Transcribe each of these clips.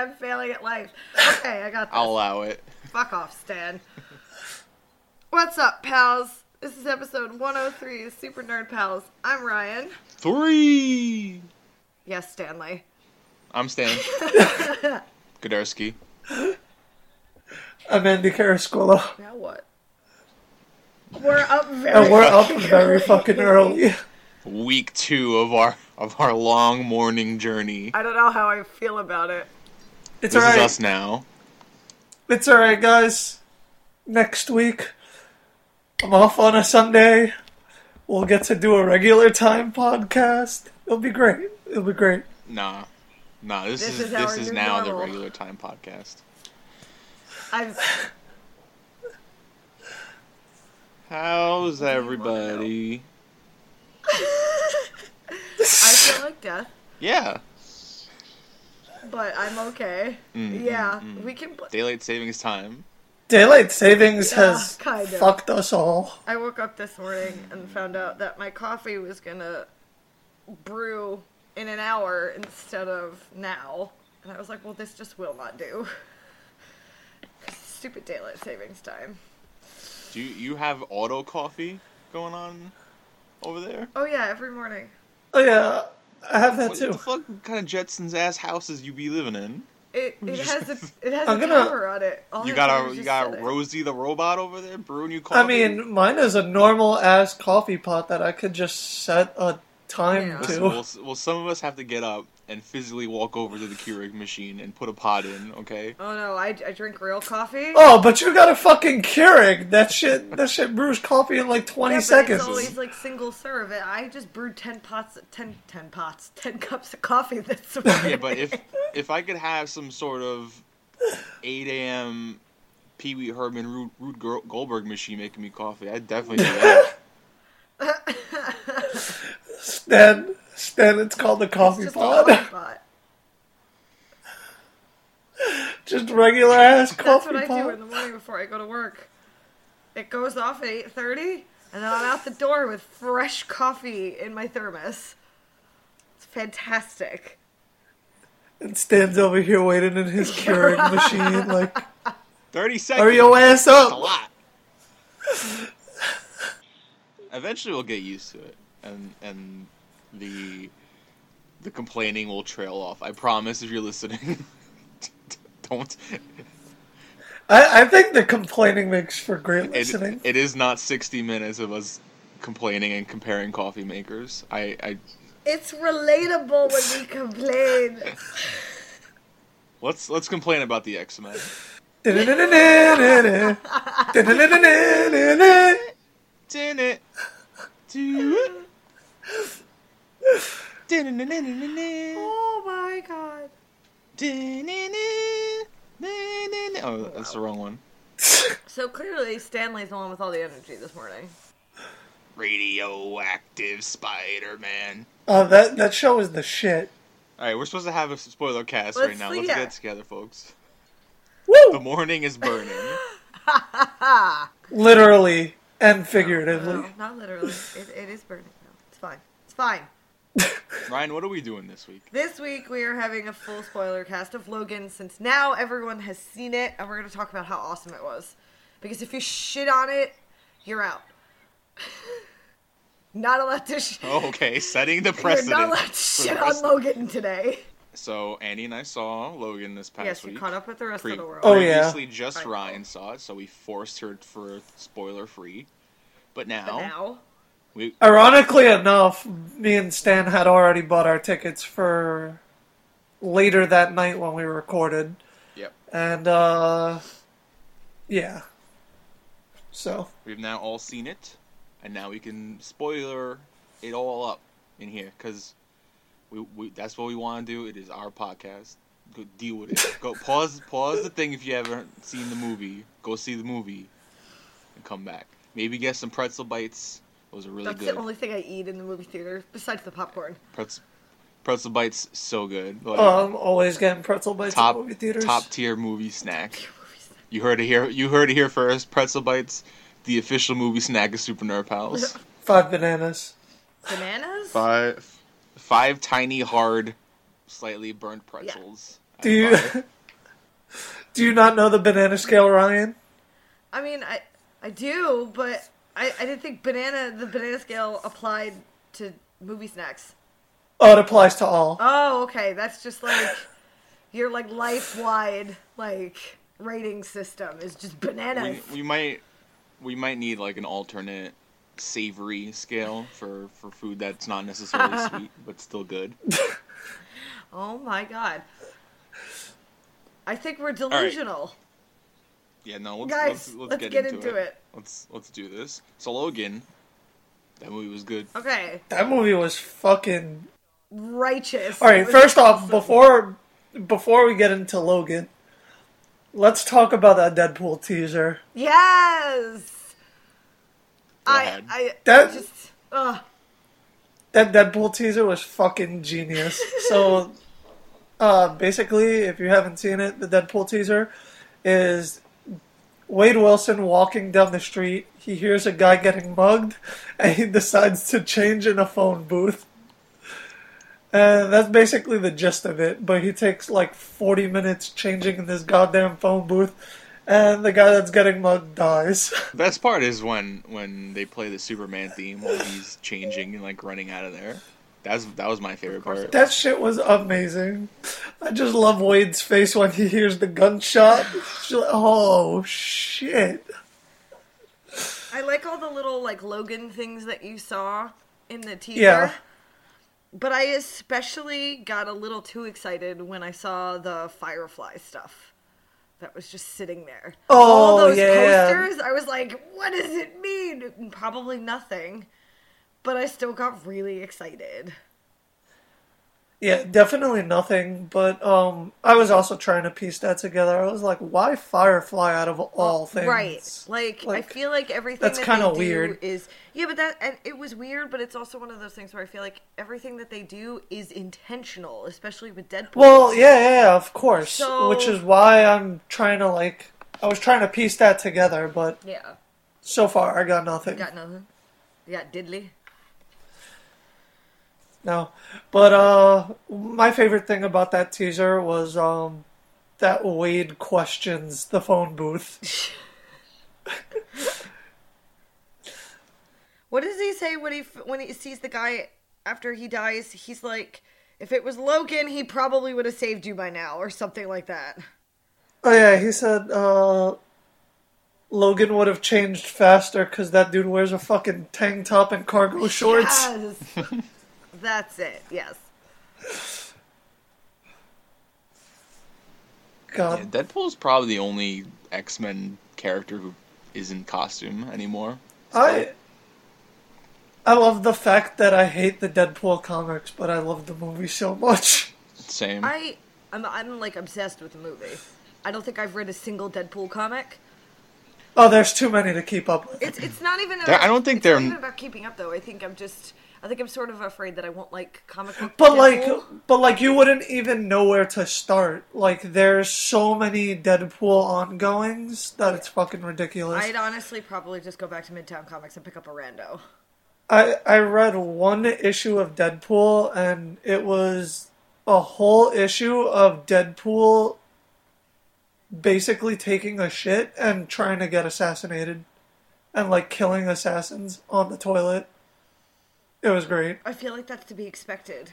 sorry, I'm failing at life. Okay, I got this. I'll allow it. Fuck off, Stan. What's up, pals? This is episode 103 of Super Nerd Pals. I'm Ryan. Three. Yes, Stanley. I'm Stan. Godarski. I'm Andy Carascola. Now what? We're up very. And we're up very fucking early. Week two of our of our long morning journey. I don't know how I feel about it. It's This is alright. us now. It's alright, guys. Next week, I'm off on a Sunday. We'll get to do a regular time podcast. It'll be great. It'll be great. Nah. Nah, this, This is, is this is new now the regular time podcast. I've. How's everybody? I feel like death, Yeah. But I'm okay. Mm, yeah, mm, mm. we can. Pl- Daylight savings time. Daylight savings Yeah, has kind of. fucked us all. I woke up this morning and found out that my coffee was gonna brew in an hour instead of now. And I was like, well, this just will not do." Stupid daylight savings time. Do you, you have auto coffee going on over there? Oh, yeah, every morning. Oh yeah, I have that What too. the fuck kind of Jetsons ass houses you be living in? It, it has a it has I'm a gonna- timer on it. All You got a you got. Rosie the robot over there brewing you coffee. I mean, mine is a normal ass coffee pot that I could just set a time Yeah. Listen, to. well, well, some of us have to get up and physically walk over to the Keurig machine and put a pot in. Okay. Oh no, I, I drink real coffee. Oh, but you got a fucking Keurig. That shit, that shit brews coffee in like 20 Yeah, but seconds. It's always like single serve. I just brewed 10 pots, 10, 10 pots, 10 cups of coffee this morning. Yeah, but if if I could have some sort of 8 a.m. Pee Wee Herman Rube, Rube Goldberg machine making me coffee, I'd definitely do that. Stan, Stan, it's called the coffee just a pot. coffee pot. just regular ass That's coffee what I do in the morning before I go to work. It goes off at 8.30, and then I'm out the door with fresh coffee in my thermos. It's fantastic. And Stan's over here waiting in his Keurig machine, like, 30 seconds. hurry your ass That's a up. lot. Eventually, we'll get used to it, and and the the complaining will trail off. I promise. If you're listening, don't. I, I think the complaining makes for great It, listening. it is not 60 minutes of us complaining and comparing coffee makers. I, I It's relatable when we complain. let's let's complain about the X Men. Did it? Do it. oh my god. Oh, that's the wrong one. So clearly, Stanley's the one with all the energy this morning. Radioactive Spider-Man. Oh, that that show is the shit. All right, we're supposed to have a spoiler cast Let's right now. see Let's ya. get together, folks. The morning is burning. Literally and figuratively. No, not literally. It, it is burning. No, it's fine. It's fine. Ryan, what are we doing this week? This week we are having a full spoiler cast of Logan since now everyone has seen it and we're going to talk about how awesome it was. Because if you shit on it, you're out. not allowed to sh- Oh, okay, setting the precedent. You're precedent. not allowed to shit on Logan today. So Andy and I saw Logan this past yes, week. Yes, you caught up with the rest Pre- of the world. Oh, yeah. Previously, just Right. Ryan saw it, so we forced her for spoiler free. But now, But now, we Ironically enough, me and Stan had already bought our tickets for later that night when we recorded. yep, And, uh, yeah. So, we've now all seen it, and now we can spoiler it all up in here because we, we that's what we want to do. It is our podcast. Go deal with it. Go pause pause the thing if you haven't seen the movie. Go see the movie, and come back. Maybe get some pretzel bites. Those are really that's good. the only thing I eat in the movie theater besides the popcorn. Pretzel, pretzel bites, so good. Like, um, always getting pretzel bites top at movie theaters. top tier movie snack. You heard it here. You heard it here first. Pretzel bites, the official movie snack of Super Nerd Pals. Five bananas. Bananas? Five, five tiny, hard, slightly burnt pretzels. Do you do you not know the banana scale, Ryan? I mean, I I do, but I, I didn't think banana the banana scale applied to movie snacks. Oh, it applies to all. Oh, okay. That's just like your like life wide like rating system is just bananas. we, we might we might need like an alternate savory scale for for food that's not necessarily sweet but still good. Oh my god. I think we're delusional. Yeah, no, let's Guys, let's, let's, let's get, get into, into it. it. Let's let's do this. So Logan, that movie was good. Okay. That movie was fucking. Righteous. All right, It was first off, before before we get into Logan, let's talk about that Deadpool teaser. Yes. Go I ahead. I That- just ugh. That Deadpool teaser was fucking genius. So, uh, basically, if you haven't seen it, the Deadpool teaser is Wade Wilson walking down the street. He hears a guy getting mugged, and he decides to change in a phone booth. And that's basically the gist of it. But he takes like 40 minutes changing in this goddamn phone booth, and the guy that's getting mugged dies. Best part is when when they play the Superman theme while he's changing and like running out of there. That's that was my favorite part. That shit was amazing. I just love Wade's face when he hears the gunshot. Like, oh shit. I like all the little like Logan things that you saw in the teaser. Yeah. But I especially got a little too excited when I saw the Firefly stuff. That was just sitting there. all Oh, those yeah. posters, I was like, what does it mean? Probably nothing. But I still got really excited. Yeah, definitely nothing. But um, I was also trying to piece that together. I was like, why Firefly out of all things? Right. Like, I feel like everything that's that kinda weird. is yeah, but that and it was weird, but it's also one of those things where I feel like everything that they do is intentional, especially with Deadpool. Well, yeah, yeah, yeah, of course. So- Which is why I'm trying to like. I was trying to piece that together, but Yeah. so far I got nothing. Got nothing. You got diddly. No, but uh, my favorite thing about that teaser was um, that Wade questions the phone booth. What does he say when he when he sees the guy after he dies? He's like, if it was Logan, he probably would have saved you by now, or something like that. Oh yeah, he said uh, Logan would have changed faster because that dude wears a fucking tank top and cargo shorts. Yes. That's it. Yes. Yeah, God, Deadpool's probably the only X Men character who isn't costume anymore. I I love the fact that I hate the Deadpool comics, but I love the movie so much. Same. I I'm I'm like obsessed with the movie. I don't think I've read a single Deadpool comic. Oh, there's too many to keep up with. It's it's not even. About, I don't think it's they're- Not even about keeping up though. I think I'm just. I think I'm sort of afraid that I won't like comic book. But like, but like, you wouldn't even know where to start. Like, there's so many Deadpool ongoings that it's fucking ridiculous. I'd honestly probably just go back to Midtown Comics and pick up a rando. I I read one issue of Deadpool, and it was a whole issue of Deadpool basically taking a shit and trying to get assassinated, and like killing assassins on the toilet. It was great. I feel like that's to be expected.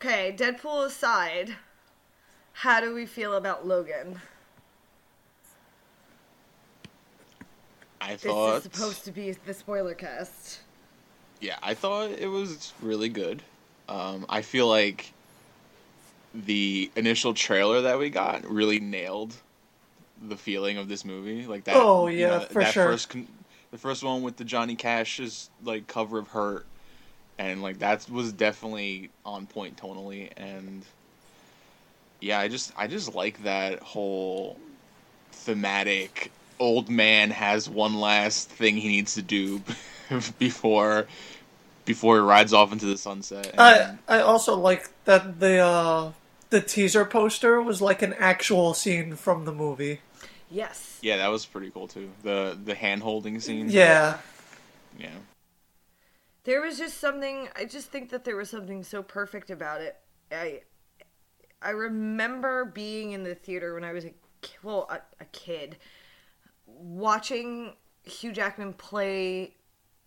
Okay, Deadpool aside, how do we feel about Logan? I thought This thought. is supposed to be the spoiler cast. Yeah, I thought it was really good. Um, I feel like the initial trailer that we got really nailed the feeling of this movie. Like that. Oh, you yeah, know, for that sure. First con- the first one with the Johnny Cash's like cover of Hurt, and like that was definitely on point tonally. And yeah, I just I just like that whole thematic. Old man has one last thing he needs to do before before he rides off into the sunset. I I also like that the uh the teaser poster was like an actual scene from the movie. Yes. Yeah, that was pretty cool too. The the hand holding scene. Yeah. Yeah. There was just something. I just think that there was something so perfect about it. I I remember being in the theater when I was a well a, a kid, watching Hugh Jackman play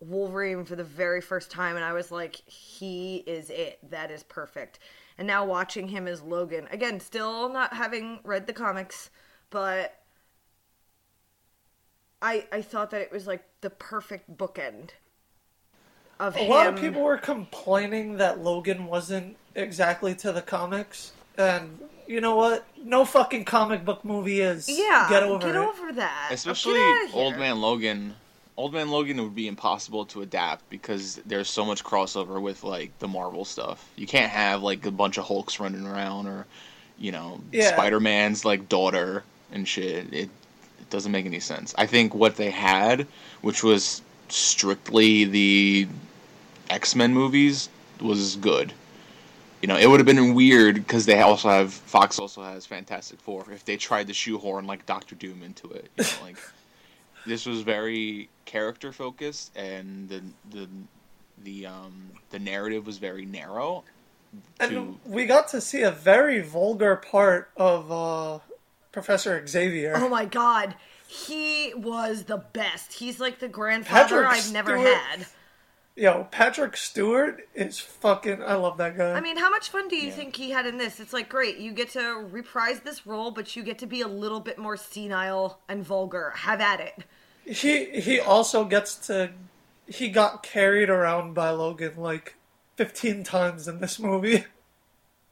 Wolverine for the very first time, and I was like, he is it. That is perfect. And now watching him as Logan again, still not having read the comics, but I I thought that it was like the perfect bookend of A him. lot of people were complaining that Logan wasn't exactly to the comics, and you know what? No fucking comic book movie is. Yeah, get over get it. that. Especially Get Old. Man Logan. Old Man Logan would be impossible to adapt because there's so much crossover with like the Marvel stuff. You can't have like a bunch of Hulks running around or, you know, Yeah. Spider Man's like daughter and shit. It it doesn't make any sense. I think what they had, which was strictly the X Men movies, was good. You know, it would have been weird because they also have Fox also has Fantastic Four if they tried to shoehorn like Doctor Doom into it. You know, like this was very character focused and the the the um the narrative was very narrow. And we got to see a very vulgar part of uh, Professor Xavier. Oh my god, he was the best. He's like the grandfather Patrick I've never had. Yo, Patrick Stewart is fucking. I love that guy. I mean, how much fun do you Yeah. think he had in this? It's like great, you get to reprise this role, but you get to be a little bit more senile and vulgar. Have at it. he he also gets to. He got carried around by Logan like fifteen times in this movie.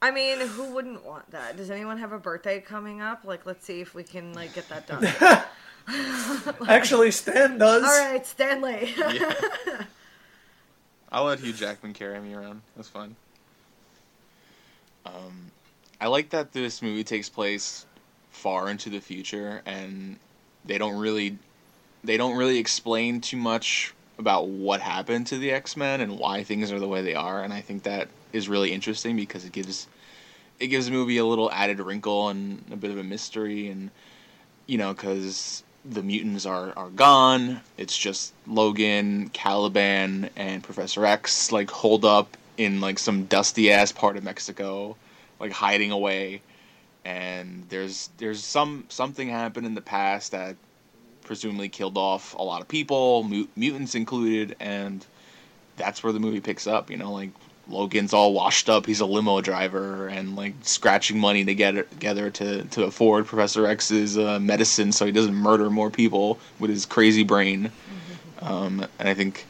I mean, who wouldn't want that? Does anyone have a birthday coming up? Like, let's see if we can like get that done. Actually, Stan does. All right, Stanley. yeah. I'll let Hugh Jackman carry me around. That's fine. Um, I like that this movie takes place far into the future, and they don't really, they don't really explain too much about what happened to the X Men and why things are the way they are. And I think that is really interesting because it gives, it gives the movie a little added wrinkle and a bit of a mystery, and you know, because the mutants are are gone. It's just Logan, Caliban, and Professor X like hold up in like some dusty ass part of Mexico, like hiding away. And there's there's some something happened in the past that presumably killed off a lot of people, mu- mutants included, and that's where the movie picks up. You know, like Logan's all washed up. He's a limo driver and like scratching money to get together to to afford Professor X's uh, medicine, so he doesn't murder more people with his crazy brain. Um, and I think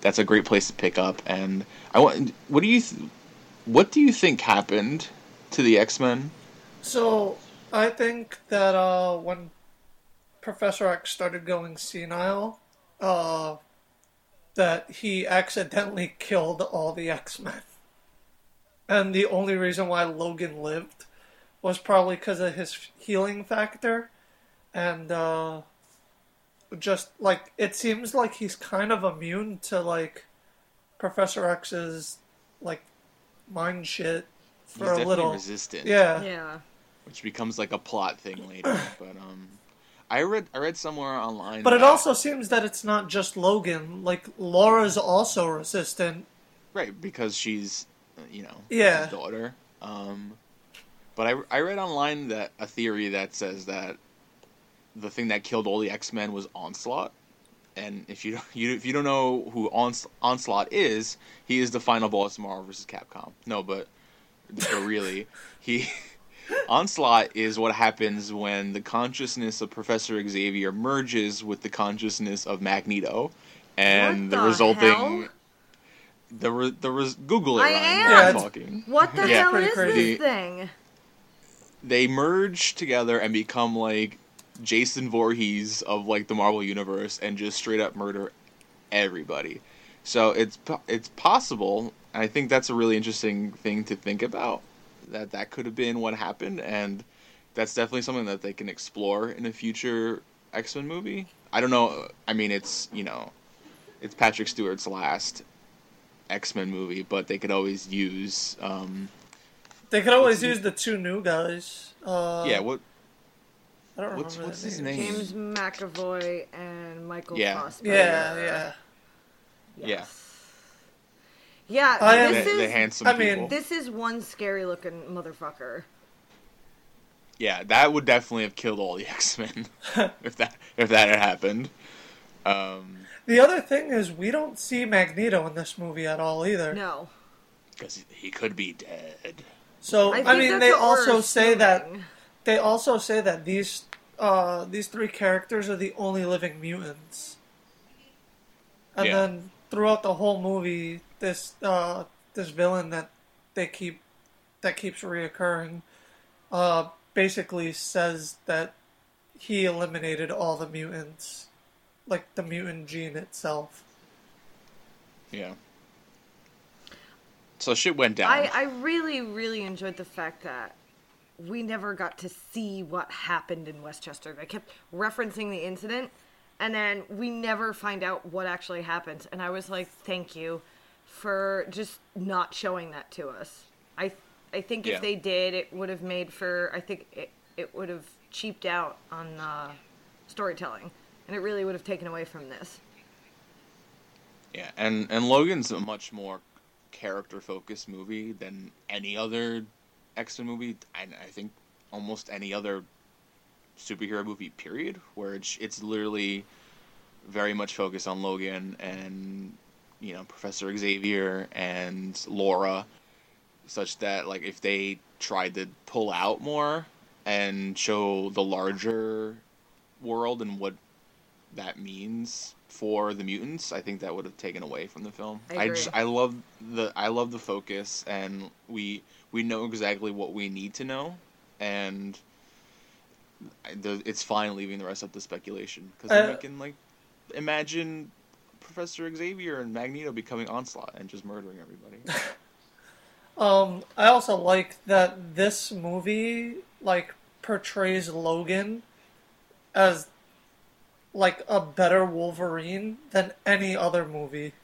that's a great place to pick up. And I want, what do you, th- what do you think happened to the X Men? So I think that uh, when Professor X started going senile, uh, that he accidentally killed all the X Men, and the only reason why Logan lived was probably because of his healing factor, and uh, just like it seems like he's kind of immune to like Professor X's like mind shit He's for a little. resistant. Yeah. yeah. which becomes like a plot thing later. but um, I read I read somewhere online. But it also seems that it's not just Logan. Like Laura's also resistant. right because she's uh, you know Yeah. his daughter. Um, but I I read online that a theory that says that the thing that killed all the X Men was Onslaught. And if you don't, you if you don't know who Ons- Onslaught is, he is the final boss of Marvel vs. Capcom. No, but really, he Onslaught is what happens when the consciousness of Professor Xavier merges with the consciousness of Magneto, and What the, the resulting hell? the re, the res, Google it. I Ryan, am. Yeah, talking. What the Yeah. hell is crazy. this thing? They merge together and become like Jason Voorhees of like the Marvel universe and just straight up murder everybody. So it's it's possible. I think that's a really interesting thing to think about. That that could have been what happened, and that's definitely something that they can explore in a future X Men movie. I don't know. I mean, it's you know, it's Patrick Stewart's last X Men movie, but they could always use. Um, They could always use the two new guys. Uh, yeah, what I don't What's- remember what's his name? James McAvoy and Michael Yeah. Fassbender. Yeah, yeah. Yes. Yeah, I am- this the, is the handsome I mean, people. this is one scary looking motherfucker. yeah, that would definitely have killed all the X Men if that if that had happened. Um, The other thing is we don't see Magneto in this movie at all either. No. because he could be dead. So I, I, mean, they what we're also say that they also say that these uh, these three characters are the only living mutants. And Yeah. then throughout the whole movie, this uh, this villain that they keep that keeps reoccurring, uh, basically says that he eliminated all the mutants, like the mutant gene itself. Yeah. So shit went down. I, I really, really enjoyed the fact that we never got to see what happened in Westchester. They kept referencing the incident, and then we never find out what actually happened. And I was like, thank you for just not showing that to us. I I think if Yeah. they did, it would have made for. I think it, it would have cheaped out on uh, storytelling, and it really would have taken away from this. Yeah, and and Logan's a much more character focused movie than any other X Men movie. And I think almost any other superhero movie. Period, where it's it's literally very much focused on Logan and you know Professor Xavier and Laura, such that like if they tried to pull out more and show the larger world and what that means for the mutants, I think that would have taken away from the film. I I, just I love the I love the focus and we we know exactly what we need to know and the, it's fine leaving the rest up to speculation because Uh, we can like imagine Professor Xavier and Magneto becoming Onslaught and just murdering everybody. Um, I also like that this movie like portrays Logan as like a better Wolverine than any other movie.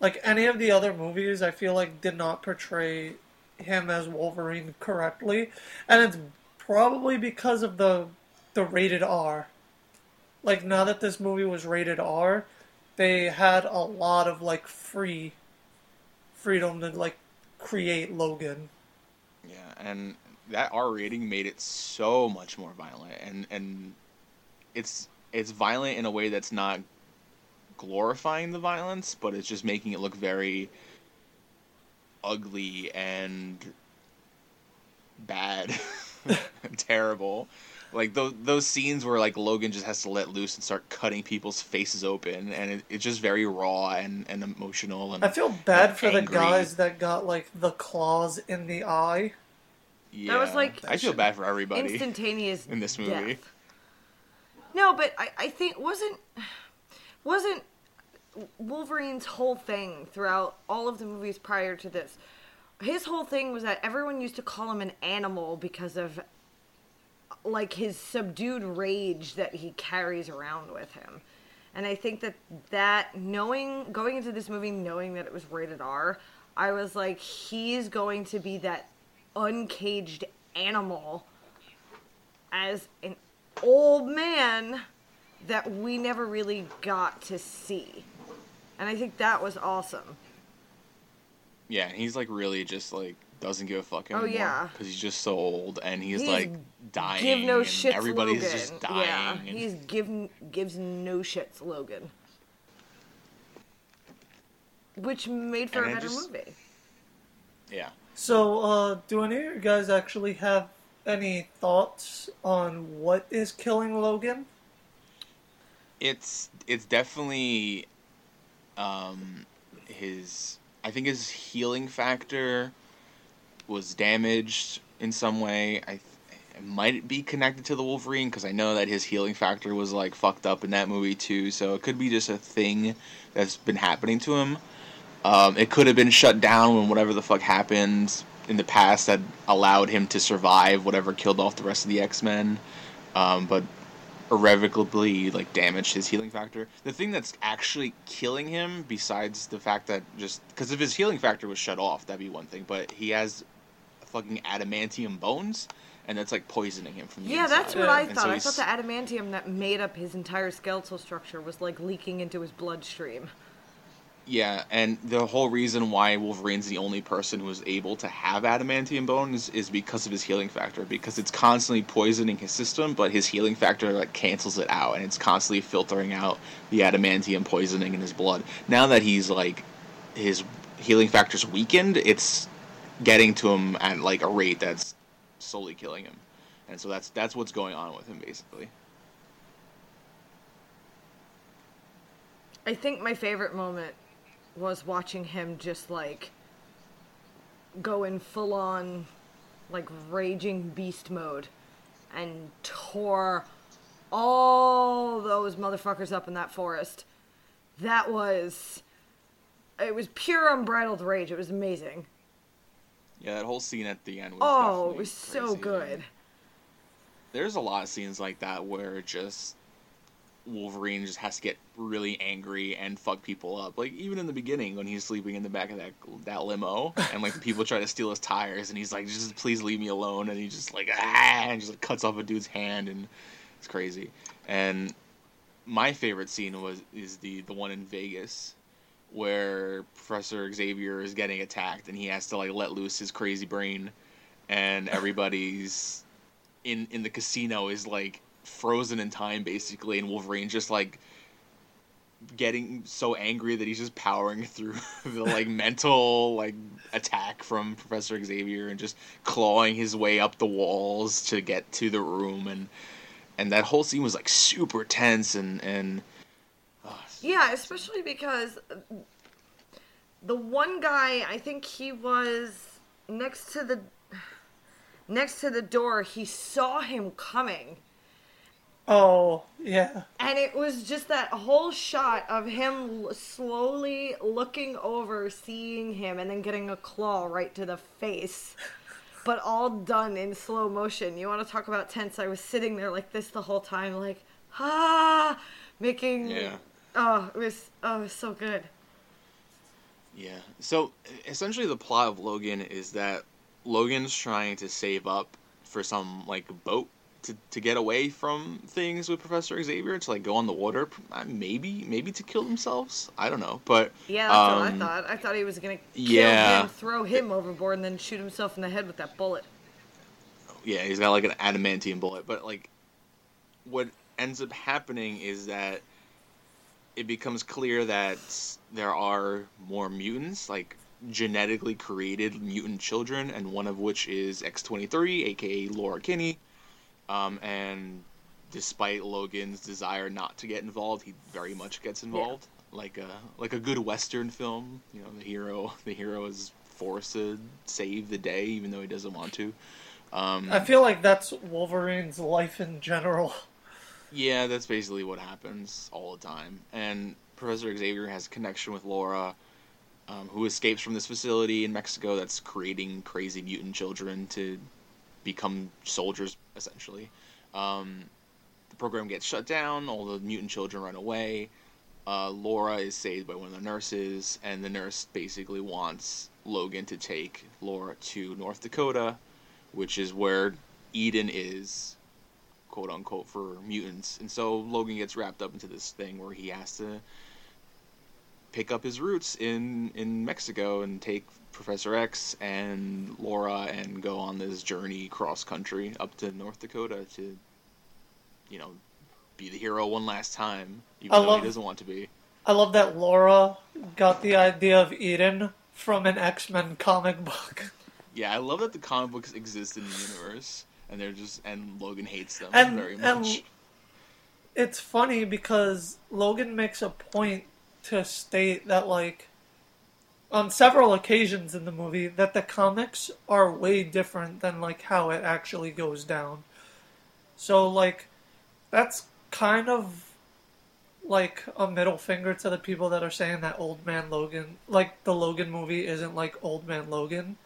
Like any of the other movies, I feel like did not portray him as Wolverine correctly, and it's probably because of the the rated R. Like now that this movie was rated R, they had a lot of like free freedom to like create Logan. Yeah, and that R rating made it so much more violent, and and it's it's violent in a way that's not glorifying the violence, but it's just making it look very ugly and bad, terrible. Like those those scenes where like Logan just has to let loose and start cutting people's faces open, and it, it's just very raw and, and emotional. And I feel bad for the guys that got like the claws in the eye. yeah, That was, like, I feel bad for everybody. instantaneous in this movie. death. No, but I, I think wasn't wasn't Wolverine's whole thing throughout all of the movies prior to this. His whole thing was that everyone used to call him an animal because of like his subdued rage that he carries around with him. And I think that that knowing going into this movie knowing that it was rated R, I was like he's going to be that uncaged animal as an old man that we never really got to see. And I think that was awesome. Yeah, he's like really just like doesn't give a fuck Oh, anymore. yeah. because he's just so old and he's, He's like dying. Give no and shits, Everybody's Logan. just dying. Yeah, and- he's given gives no shits, Logan. Which made for And a I better just- movie. yeah. So, uh, do any of you guys actually have any thoughts on what is killing Logan? It's it's definitely um his I think his healing factor was damaged in some way. I it might be connected to the Wolverine because I know that his healing factor was like fucked up in that movie too. So it could be just a thing that's been happening to him. Um, it could have been shut down when whatever the fuck happened in the past that allowed him to survive whatever killed off the rest of the X Men. Um, but irrevocably like damaged his healing factor. The thing that's actually killing him, besides the fact that just because if his healing factor was shut off, that'd be one thing. But he has fucking adamantium bones, and that's like poisoning him from the Yeah, that's inside. what I And so thought. I he's- thought the adamantium that made up his entire skeletal structure was like leaking into his bloodstream. Yeah, and the whole reason why Wolverine's the only person who is able to have adamantium bone is, is because of his healing factor. Because it's constantly poisoning his system, but his healing factor like cancels it out, and it's constantly filtering out the adamantium poisoning in his blood. Now that he's like his healing factor's weakened, it's getting to him at like a rate that's slowly killing him, and so that's that's what's going on with him basically. I think my favorite moment was watching him just like go in full on like raging beast mode and tore all those motherfuckers up in that forest. That was it was pure unbridled rage. It was amazing. Yeah, that whole scene at the end was Oh, it was so good. there's a lot of scenes like that where just Wolverine just has to get really angry and fuck people up. Like even in the beginning when he's sleeping in the back of that that limo and like people try to steal his tires and he's like just please leave me alone and he just like ah and just like cuts off a dude's hand and it's crazy. And my favorite scene was is the the one in Vegas where Professor Xavier is getting attacked and he has to like let loose his crazy brain and everybody's in in the casino is like frozen in time basically and Wolverine just like getting so angry that he's just powering through the like mental like attack from Professor Xavier and just clawing his way up the walls to get to the room. And and that whole scene was like super tense and and Yeah, especially because the one guy, I think he was next to the next to the door. He saw him coming, Oh, yeah. and it was just that whole shot of him slowly looking over, seeing him, and then getting a claw right to the face. But all done in slow motion. You want to talk about tense? I was sitting there like this the whole time, like ah, making. Yeah. Oh, it was oh, it was so good. Yeah. So essentially, the plot of Logan is that Logan's trying to save up for some like boat to, to get away from things with Professor Xavier to like go on the water, uh, maybe maybe to kill themselves. I don't know, but Yeah, that's what I um, thought. I thought he was gonna kill yeah. him, throw him overboard, and then shoot himself in the head with that bullet. yeah, he's got like an adamantium bullet. But like, what ends up happening is that it becomes clear that there are more mutants, like genetically created mutant children, and one of which is X twenty three, aka Laura Kinney. Um, and despite Logan's desire not to get involved, he very much gets involved. Like a like a good Western film, you know, the hero the hero is forced to save the day even though he doesn't want to. Um, I feel like that's Wolverine's life in general. Yeah, that's basically what happens all the time. And Professor Xavier has a connection with Laura, um, who escapes from this facility in Mexico that's creating crazy mutant children to become soldiers, essentially. Um, the program gets shut down, all the mutant children run away. Uh, Laura is saved by one of the nurses, and the nurse basically wants Logan to take Laura to North Dakota, which is where Eden is quote unquote for mutants. And so logan gets wrapped up into this thing where he has to pick up his roots in in mexico and take professor x and laura and go on this journey cross country up to north dakota to you know be the hero one last time even I though love- he doesn't want to be. I love that Laura got the idea of Eden from an X Men comic book. yeah i love that the comic books exist in the universe and they're just and logan hates them And- very and- much It's funny because Logan makes a point to state that, like, on several occasions in the movie, that the comics are way different than, like, how it actually goes down. So, like, that's kind of like a middle finger to the people that are saying that Old Man Logan, like, the Logan movie isn't like Old Man Logan.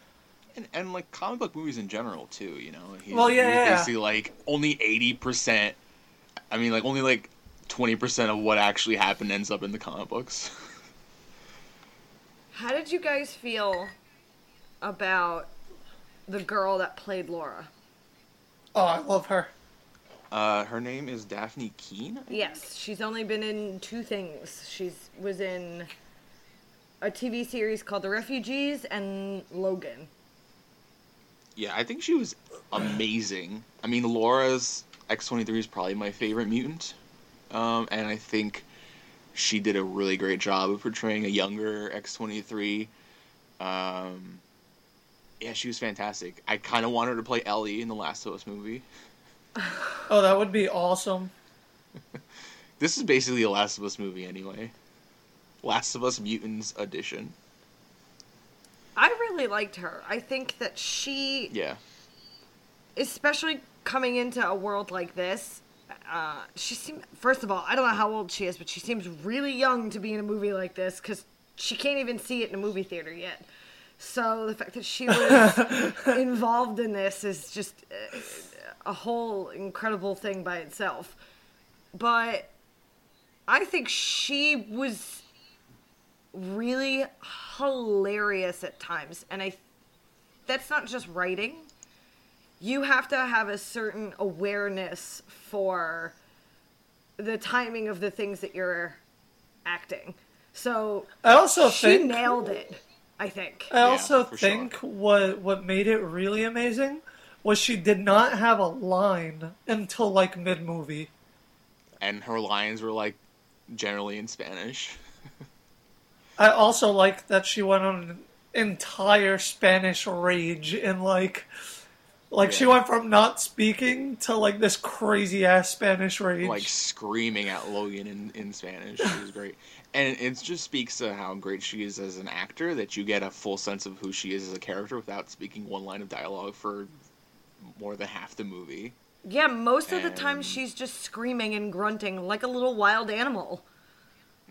And, and like comic book movies in general too you know he's, Well, yeah, he's yeah. basically like only 80% i mean like only like 20% of what actually happened ends up in the comic books How did you guys feel about the girl that played Laura? Oh, I love her. Uh, her name is Dafne Keen. Yes, she's only been in two things. She's was in a TV series called The Refugees and Logan. Yeah, I think she was amazing. I mean, Laura's X twenty three is probably my favorite mutant, um, and I think she did a really great job of portraying a younger X twenty three. Um, yeah, she was fantastic. I kind of want her to play Ellie in the Last of Us movie. Oh, that would be awesome. This is basically a Last of Us movie anyway. Last of Us Mutants edition. I really liked her. I think that she, Yeah. especially coming into a world like this, uh, she seemed. First of all, I don't know how old she is, but she seems really young to be in a movie like this because she can't even see it in a movie theater yet. So the fact that she was involved in this is just uh, a whole incredible thing by itself. But I think she was really hilarious at times, and I that's not just writing. You have to have a certain awareness for the timing of the things that you're acting. So I also think she think nailed it. I think. I also for think sure. what what made it really amazing was she did not have a line until like mid movie. And her lines were like generally in Spanish. I also like that she went on an entire Spanish rage and like like she went from not speaking to like this crazy ass Spanish rage. like screaming at Logan in, in Spanish. It was great. And it just speaks to how great she is as an actor that you get a full sense of who she is as a character without speaking one line of dialogue for more than half the movie. Yeah, most of the time she's just screaming and grunting like a little wild animal.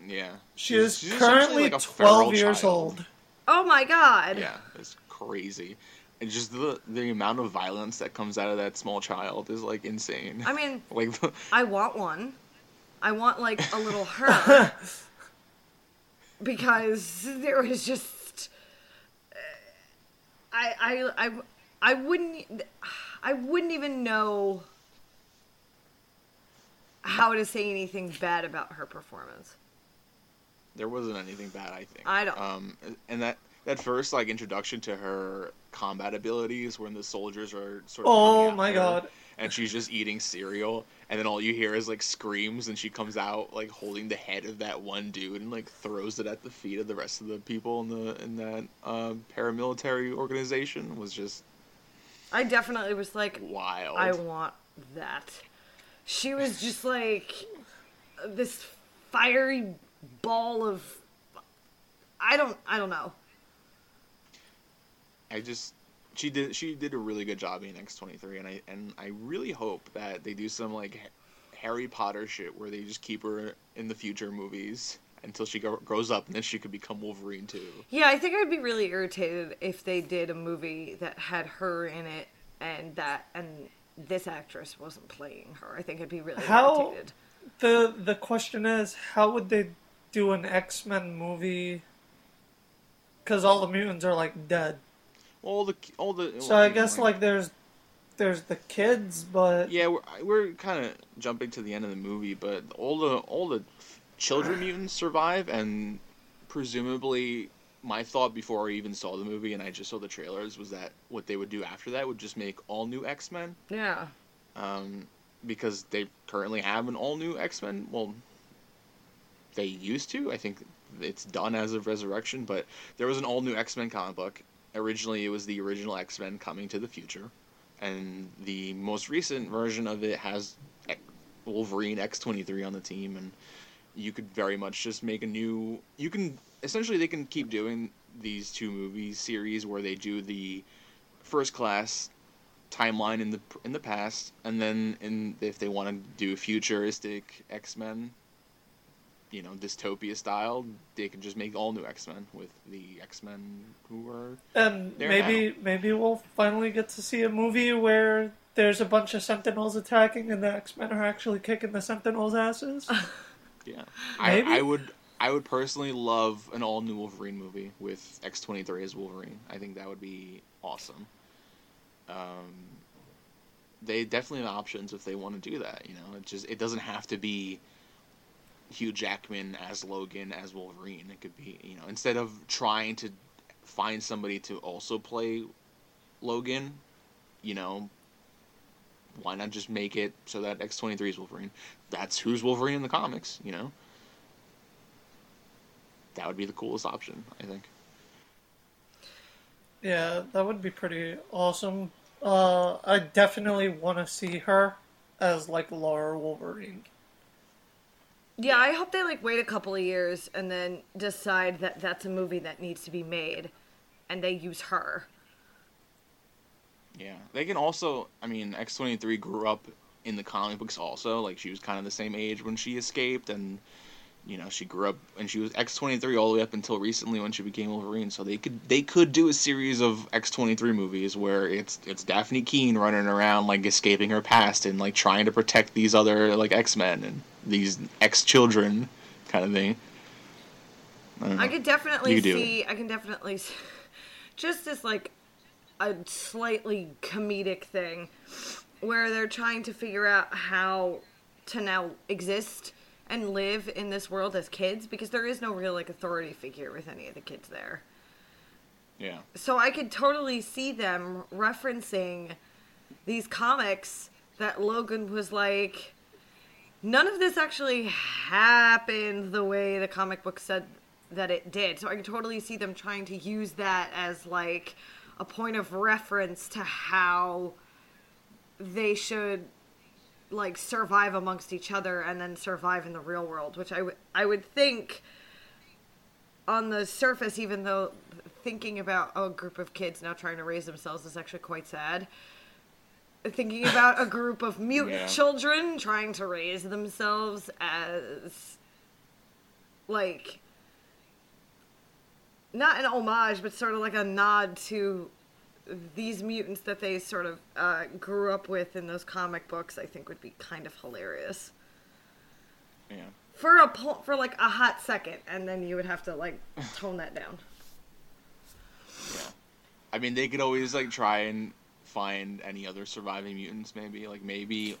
Yeah. she She's- is she's currently like twelve years child. old. Oh my god. Yeah, it's crazy. And just the the amount of violence that comes out of that small child is like insane. I mean, like the, I want one. I want like a little her. because there was just I I I I wouldn't I wouldn't even know how to say anything bad about her performance. There wasn't anything bad, I think. I don't- Um, and that that first like introduction to her combat abilities when the soldiers are sort of Oh my her, god. and she's just eating cereal, and then all you hear is like screams, and she comes out like holding the head of that one dude and like throws it at the feet of the rest of the people in the in that um, paramilitary organization was just I definitely was like wild. I want that. She was just like this fiery ball of I don't I don't know. I just she did she did a really good job in X twenty three, and I and I really hope that they do some like Harry Potter shit where they just keep her in the future movies until she go, grows up, and then she could become Wolverine too. Yeah, I think I'd be really irritated if they did a movie that had her in it and that and this actress wasn't playing her. I think I'd be really How- irritated. The the question is, how would they do an X Men movie? Because all the mutants are like dead. All the all the So I guess like there's there's the kids, but yeah, we're we're kind of jumping to the end of the movie, but all the all the children mutants survive, and presumably, my thought before I even saw the movie and I just saw the trailers was that what they would do after that would just make all new X Men, Yeah. um, because they currently have an all new X Men. Well, they used to. I think it's done as of Resurrection, but there was an all new X Men comic book. Originally, it was the original X Men coming to the future, and the most recent version of it has Wolverine X twenty three on the team, and you could very much just make a new. You can essentially they can keep doing these two movie series where they do the first class timeline in the in the past, and then in if they want to do futuristic X Men, you know, dystopia style, they can just make all new X Men with the X Men who are and There maybe maybe we'll finally get to see a movie where there's a bunch of Sentinels attacking and the X Men are actually kicking the Sentinels' asses. yeah. Maybe. I I would I would personally love an all new Wolverine movie with X twenty three as Wolverine. I think that would be awesome. Um, they definitely have options if they want to do that. You know, it just it doesn't have to be Hugh Jackman as Logan as Wolverine. It could be you know instead of trying to find somebody to also play Logan, you know, why not just make it so that X twenty three is Wolverine? That's who's Wolverine in the comics. You know, that would be the coolest option. I think. Yeah, that would be pretty awesome. Uh, I definitely want to see her as like Laura Wolverine. Yeah, I hope they like wait a couple of years and then decide that that's a movie that needs to be made, and they use her. Yeah, they can also. I mean, X twenty three grew up in the comic books also. Like she was kind of the same age when she escaped, and you know she grew up and she was X twenty three all the way up until recently when she became Wolverine. So they could they could do a series of X twenty three movies where it's it's Dafne Keen running around like escaping her past and like trying to protect these other like X Men and these X children kind of thing. I. I could definitely do see. I can definitely s- just as like a slightly comedic thing where they're trying to figure out how to now exist and live in this world as kids because there is no real like authority figure with any of the kids there. yeah. So I could totally see them referencing these comics that Logan was like, none of this actually happened the way the comic book said that it did. So I could totally see them trying to use that as like a point of reference to how they should like survive amongst each other and then survive in the real world, which I would I would think on the surface, even though thinking about a group of kids now trying to raise themselves is actually quite sad. Thinking about a group of mutant Yeah. children trying to raise themselves as like not an homage, but sort of like a nod to these mutants that they sort of uh, grew up with in those comic books, I think would be kind of hilarious Yeah. for a po- for like a hot second, and then you would have to like tone that down. Yeah. I mean, they could always like try and find any other surviving mutants. Maybe like maybe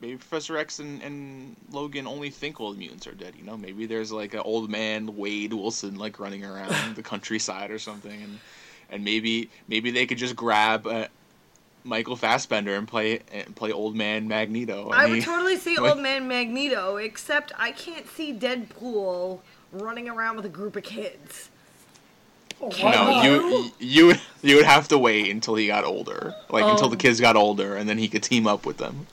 maybe Professor X and, and Logan only think all the mutants are dead. You know, maybe there's like an old man Wade Wilson like running around the countryside or something, and and maybe maybe they could just grab. Uh, Michael Fassbender and play and play old man Magneto. I and would totally see Old Man Magneto, except I can't see Deadpool running around with a group of kids. Why No, you you would you would have to wait until he got older, like until the Um. kids got older, and then he could team up with them.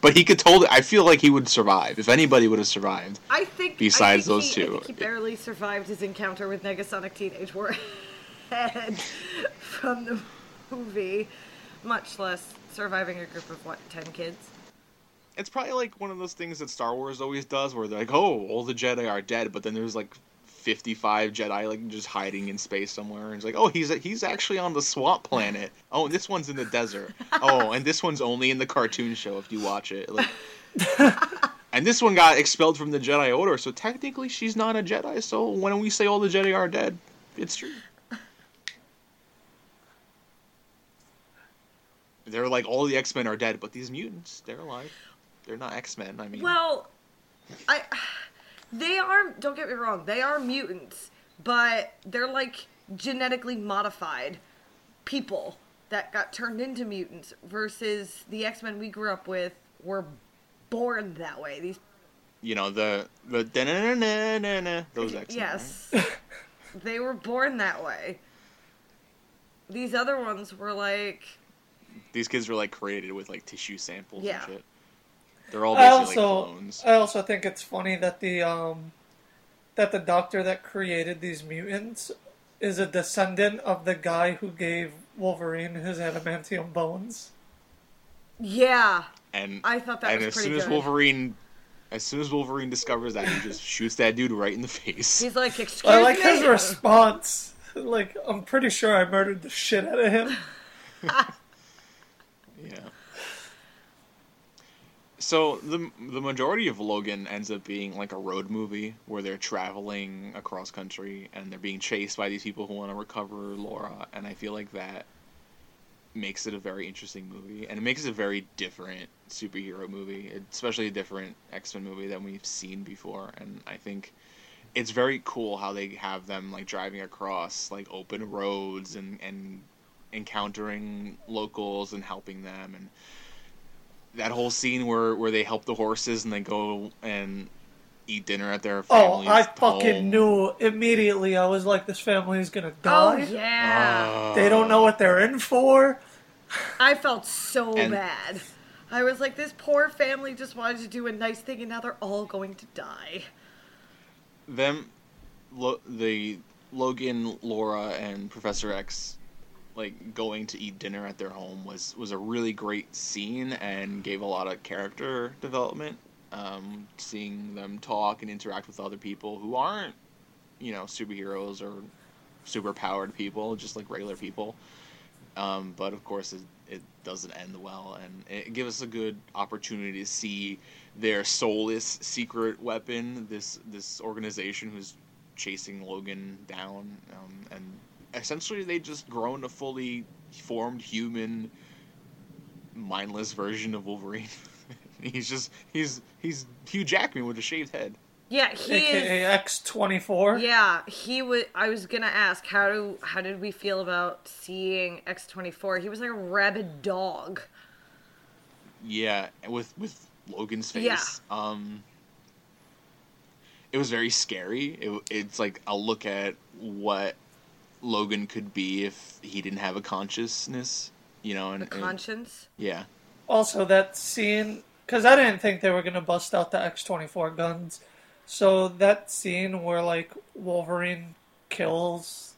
But he could totally. I feel like he would survive if anybody would have survived. I think Besides I think those he, I two, think he barely survived his encounter with Negasonic Teenage Warhead from the movie, much less surviving a group of what ten kids. It's probably like one of those things that Star Wars always does, where they're like, "Oh, all the Jedi are dead," but then there's like fifty-five Jedi like just hiding in space somewhere, and it's like, "Oh, he's he's actually on the swamp planet. Oh, and this one's in the desert. Oh, and this one's only in the cartoon show if you watch it." Like, and this one got expelled from the Jedi Order, so technically she's not a Jedi. So when we say all the Jedi are dead, it's true. They're like all the X Men are dead, but these mutants, they're alive. They're not X Men. I mean, Well, I they are. Don't get me wrong. They are mutants, but they're like genetically modified people that got turned into mutants. Versus the X Men we grew up with were born that way. These you know the the da-na-na-na-na-na, those X Men. yes, they were born that way. These other ones were like These kids were like created with like tissue samples Yeah. and shit. They're all I basically also like clones. I also think it's funny that the um that the doctor that created these mutants is a descendant of the guy who gave Wolverine his adamantium bones. yeah. and I thought that and was as pretty soon as. Wolverine, as soon as Wolverine discovers that, he just shoots that dude right in the face. He's like, excuse me." I like me. his response. Like I'm pretty sure I murdered the shit out of him. Yeah. So the the majority of Logan ends up being like a road movie where they're traveling across country and they're being chased by these people who want to recover Laura, and I feel like that makes it a very interesting movie, and it makes it a very different superhero movie, especially a different X Men movie than we've seen before. And I think it's very cool how they have them like driving across like open roads and and encountering locals and helping them and that whole scene where where they help the horses and they go and eat dinner at their Oh, family's I fucking home. knew immediately. I was like, this family is gonna Oh die. yeah. Uh, They don't know what they're in for. I felt so And- bad. I was like, this poor family just wanted to do a nice thing, and now they're all going to die. them lo- the Logan, Laura, and Professor X like going to eat dinner at their home was was a really great scene and gave a lot of character development. Um, seeing them talk and interact with other people who aren't, you know, superheroes or super powered people, just like regular people. Um, but of course, it, it doesn't end well, and it gives us a good opportunity to see their soulless secret weapon. This this organization who's chasing Logan down, um, and essentially they just grown a fully formed human, mindless version of Wolverine. he's just he's he's Hugh Jackman with a shaved head. Yeah, he AKA is. X twenty four. Yeah, he would. I was gonna ask how do how did we feel about seeing X twenty four? He was like a rabid dog. Yeah, with with Logan's face. Yeah. Um, it was very scary. It, it's like a look at what Logan could be if he didn't have a consciousness, you know, and, The and- conscience. yeah, Also, that scene because I didn't think they were gonna bust out the X twenty four guns. So that scene where like Wolverine kills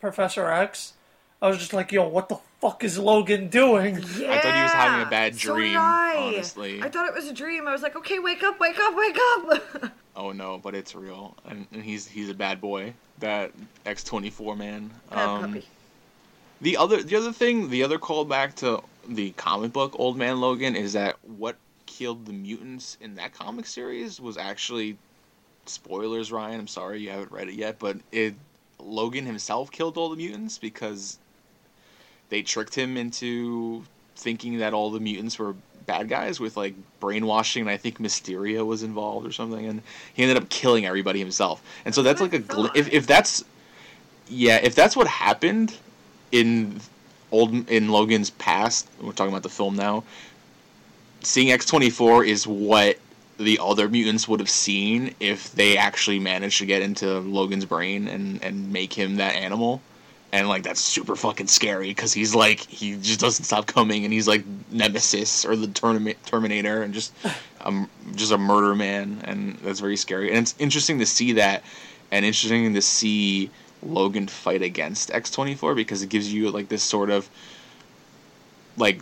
Professor X, I was just like, "Yo, what the fuck is Logan doing?" Yeah. I thought he was having a bad dream, did I. honestly. I thought it was a dream. I was like, okay, wake up, wake up, wake up. oh no, but it's real, and, and he's he's a bad boy. That X twenty four man. Um. The other the other thing, the other callback to the comic book Old Man Logan is that what killed the mutants in that comic series was actually spoilers, Ryan. I'm sorry you haven't read it yet, but it Logan himself killed all the mutants because they tricked him into thinking that all the mutants were bad guys with like brainwashing and I think Mysterio was involved or something and he ended up killing everybody himself. And so that's like a gl- if if that's yeah, if that's what happened in old in Logan's past, we're talking about the film now. Seeing X twenty four is what the other mutants would have seen if they actually managed to get into Logan's brain and and make him that animal. And like that's super fucking scary because he's like he just doesn't stop coming and he's like Nemesis or the Termi- Terminator and just um just a murder man and that's very scary. And it's interesting to see that and interesting to see Logan fight against X24 because it gives you like this sort of like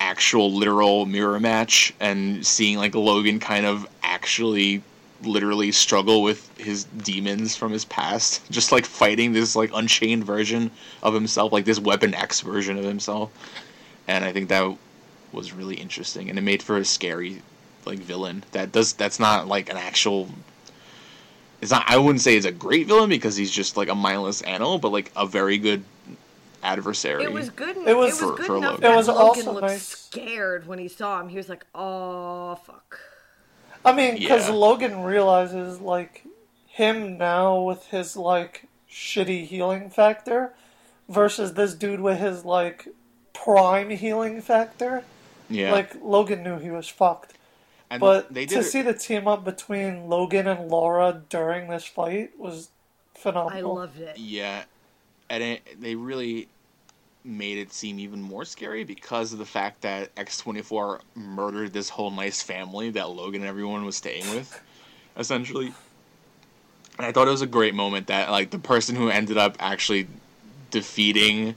actual literal mirror match and seeing like Logan kind of actually literally struggle with his demons from his past just like fighting this like unchained version of himself like this weapon X version of himself and I think that was really interesting and it made for a scary like villain that does that's not like an actual it's not I wouldn't say it's a great villain because he's just like a mindless animal, but like a very good adversary. It was good. It was- it was For- good for enough Logan. It was Logan also looked nice- scared when he saw him. He was like, "Oh fuck." I mean, because Yeah. Logan realizes like him now with his like shitty healing factor versus this dude with his like prime healing factor. yeah. Like Logan knew he was fucked. and But they to did see the team up between Logan and Laura during this fight was phenomenal. I loved it. Yeah, and it, they really made it seem even more scary because of the fact that X twenty four murdered this whole nice family that Logan and everyone was staying with, essentially. And I thought it was a great moment that like the person who ended up actually defeating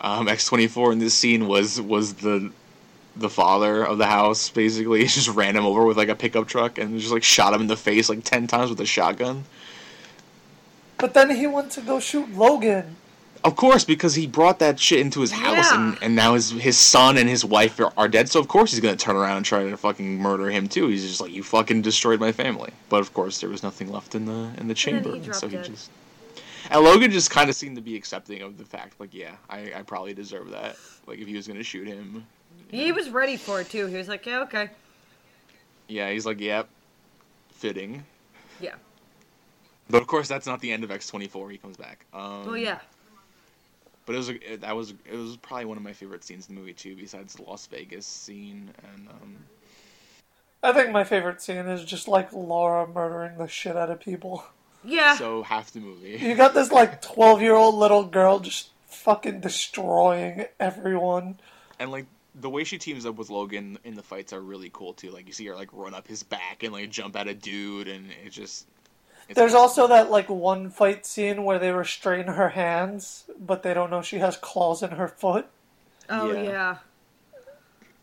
um, X twenty four in this scene was was the the father of the house. Basically, he just ran him over with like a pickup truck and just like shot him in the face like ten times with a shotgun. But then he went to go shoot Logan. Of course, because he brought that shit into his house, and, Yeah. and now his his son and his wife are, are dead. So of course he's gonna turn around and try to fucking murder him too. He's just like, you fucking destroyed my family. But of course there was nothing left in the in the chamber, he and dropped so he dead. just and Logan just kind of seemed to be accepting of the fact, like, yeah, I, I probably deserve that. Like, if he was gonna shoot him, He was ready for it too. He was like, yeah, okay. yeah, he's like, yep, fitting. Yeah. But of course, that's not the end of X twenty four. He comes back. Um, Well, yeah. But it was a, it, that was it was probably one of my favorite scenes in the movie too, besides the Las Vegas scene and um, I think my favorite scene is just like Laura murdering the shit out of people. Yeah. so half the movie. You got this like 12 year old little girl just fucking destroying everyone. And like the way she teams up with Logan in the fights are really cool too. Like you see her like run up his back and like jump at a dude, and it just. It's There's also that like one fight scene where they restrain her hands, but they don't know she has claws in her foot. oh yeah. yeah.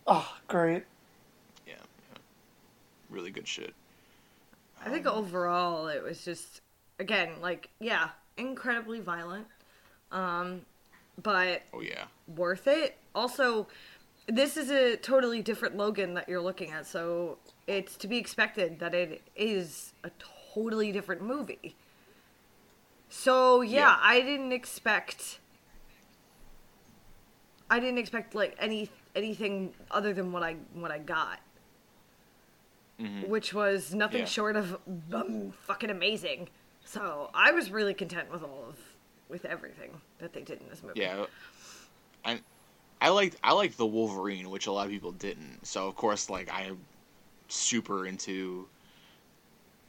Oh, great. yeah, yeah, really good shit. I think overall it was just again like yeah, incredibly violent. Um but Oh yeah, worth it. Also, this is a totally different Logan that you're looking at, so it's to be expected that it is a totally different movie. So yeah, Yeah. I didn't expect I didn't expect like any anything other than what I what I got. Mhm. Which was nothing Yeah. short of um, fucking amazing. So I was really content with all of with everything that they did in this movie. yeah. I I liked I liked the Wolverine, which a lot of people didn't. So of course, like I'm super into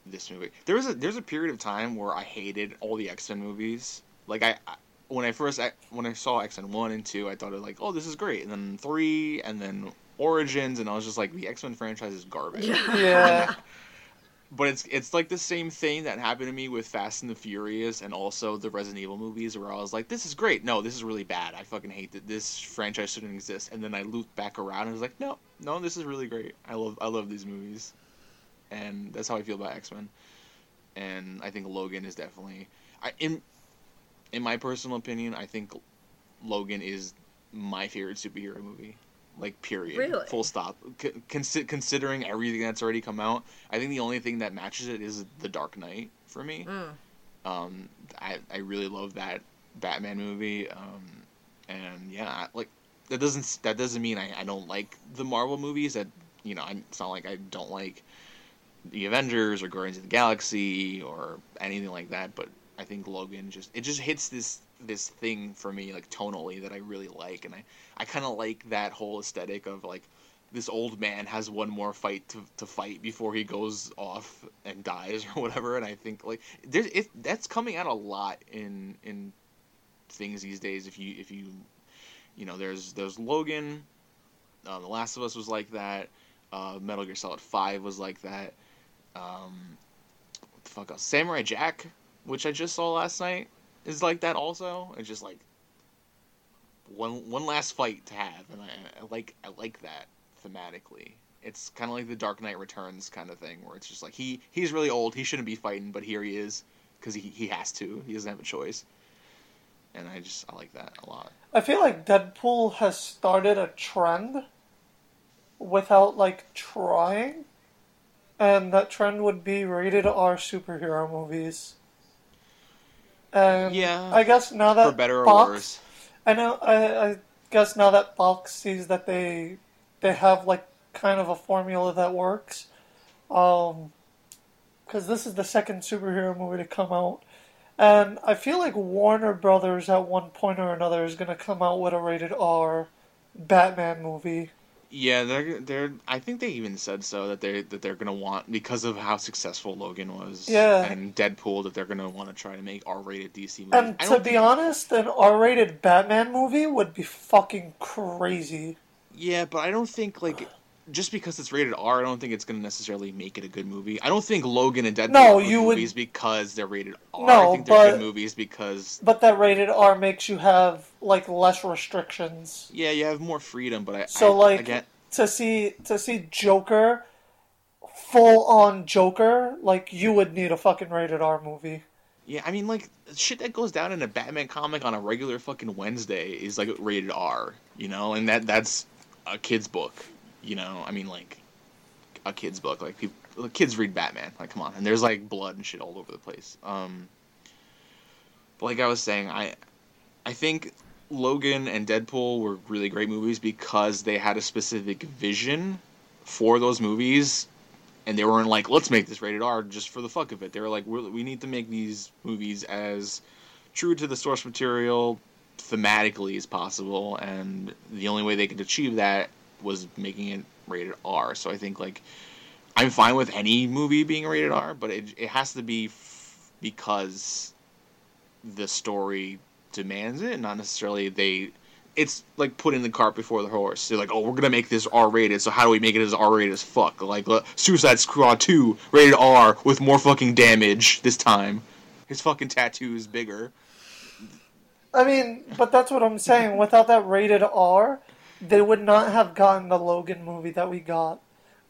this movie. There was a there's a period of time where I hated all the X Men movies. Like I, I when I first when I saw X Men one and two, I thought it was like, oh, this is great. And then three, and then Origins, and I was just like, the X Men franchise is garbage. Yeah. Yeah. But it's it's like the same thing that happened to me with Fast and the Furious and also the Resident Evil movies, where I was like, this is great. No, this is really bad. I fucking hate that this franchise shouldn't exist. And then I looped back around and was like, no, no, this is really great. I love I love these movies, and that's how I feel about X Men. And I think Logan is definitely I in in my personal opinion, I think Logan is my favorite superhero movie. Like period. Really? Full stop. C- consi- considering everything that's already come out, I think the only thing that matches it is The Dark Knight for me. Mm. Um, I I really love that Batman movie. Um, and yeah, like that doesn't that doesn't mean I, I don't like the Marvel movies. That you know, I, it's not like I don't like the Avengers or Guardians of the Galaxy or anything like that. But I think Logan just it just hits this this thing for me like tonally that I really like, and I I kind of like that whole aesthetic of like this old man has one more fight to, to fight before he goes off and dies or whatever and i think like there's it that's coming out a lot in in things these days if you if you you know there's there's logan uh, the last of us was like that uh, metal gear solid 5 was like that um fuck else samurai jack which i just saw last night is like that also it's just like one one last fight to have and i, I like i like that thematically. It's kind of like the Dark Knight Returns kind of thing, where it's just like he he's really old. He shouldn't be fighting, but here he is because he he has to. He doesn't have a choice. And I just I like that a lot. I feel like Deadpool has started a trend without like trying. And that trend would be rated R superhero movies. And Yeah. I guess now that For better or Fox, worse. I know I, I guess now that Fox sees that they they have like kind of a formula that works. Um because this is the second superhero movie to come out. And I feel like Warner Brothers at one point or another is going to come out with a rated R Batman movie. Yeah, they're they're. I think they even said so that they that they're gonna want because of how successful Logan was. Yeah. And Deadpool that they're gonna want to try to make R-rated DC movies. And to be honest, an R rated Batman movie would be fucking crazy. Yeah, but I don't think like just because it's rated R, I don't think it's gonna necessarily make it a good movie. I don't think Logan and Deadpool No, are good you would- movies because they're rated R. No, I think they're good but- movies because But that rated R makes you have like less restrictions. yeah, you have more freedom. But I So I, like again, to see to see Joker full on Joker, like you would need a fucking rated R movie. yeah, I mean like shit that goes down in a Batman comic on a regular fucking Wednesday is like rated R, you know, and that that's a kid's book, you know. I mean like a kid's book, like people kids read Batman, like come on, and there's like blood and shit all over the place. Um, But like I was saying, I I think Logan and Deadpool were really great movies because they had a specific vision for those movies, and they weren't like, let's make this rated R just for the fuck of it. They were like, we need to make these movies as true to the source material thematically as possible, and the only way they could achieve that was making it rated R. So I think like I'm fine with any movie being rated R, but it it has to be f- because the story demands it, not necessarily they. It's like putting the cart before the horse. They're like, oh, we're gonna make this R rated, so how do we make it as R rated as fuck? Like Suicide Squad 2 rated R with more fucking damage this time. His fucking tattoo is bigger. I mean, but that's what I'm saying. Without that rated R, they would not have gotten the Logan movie that we got.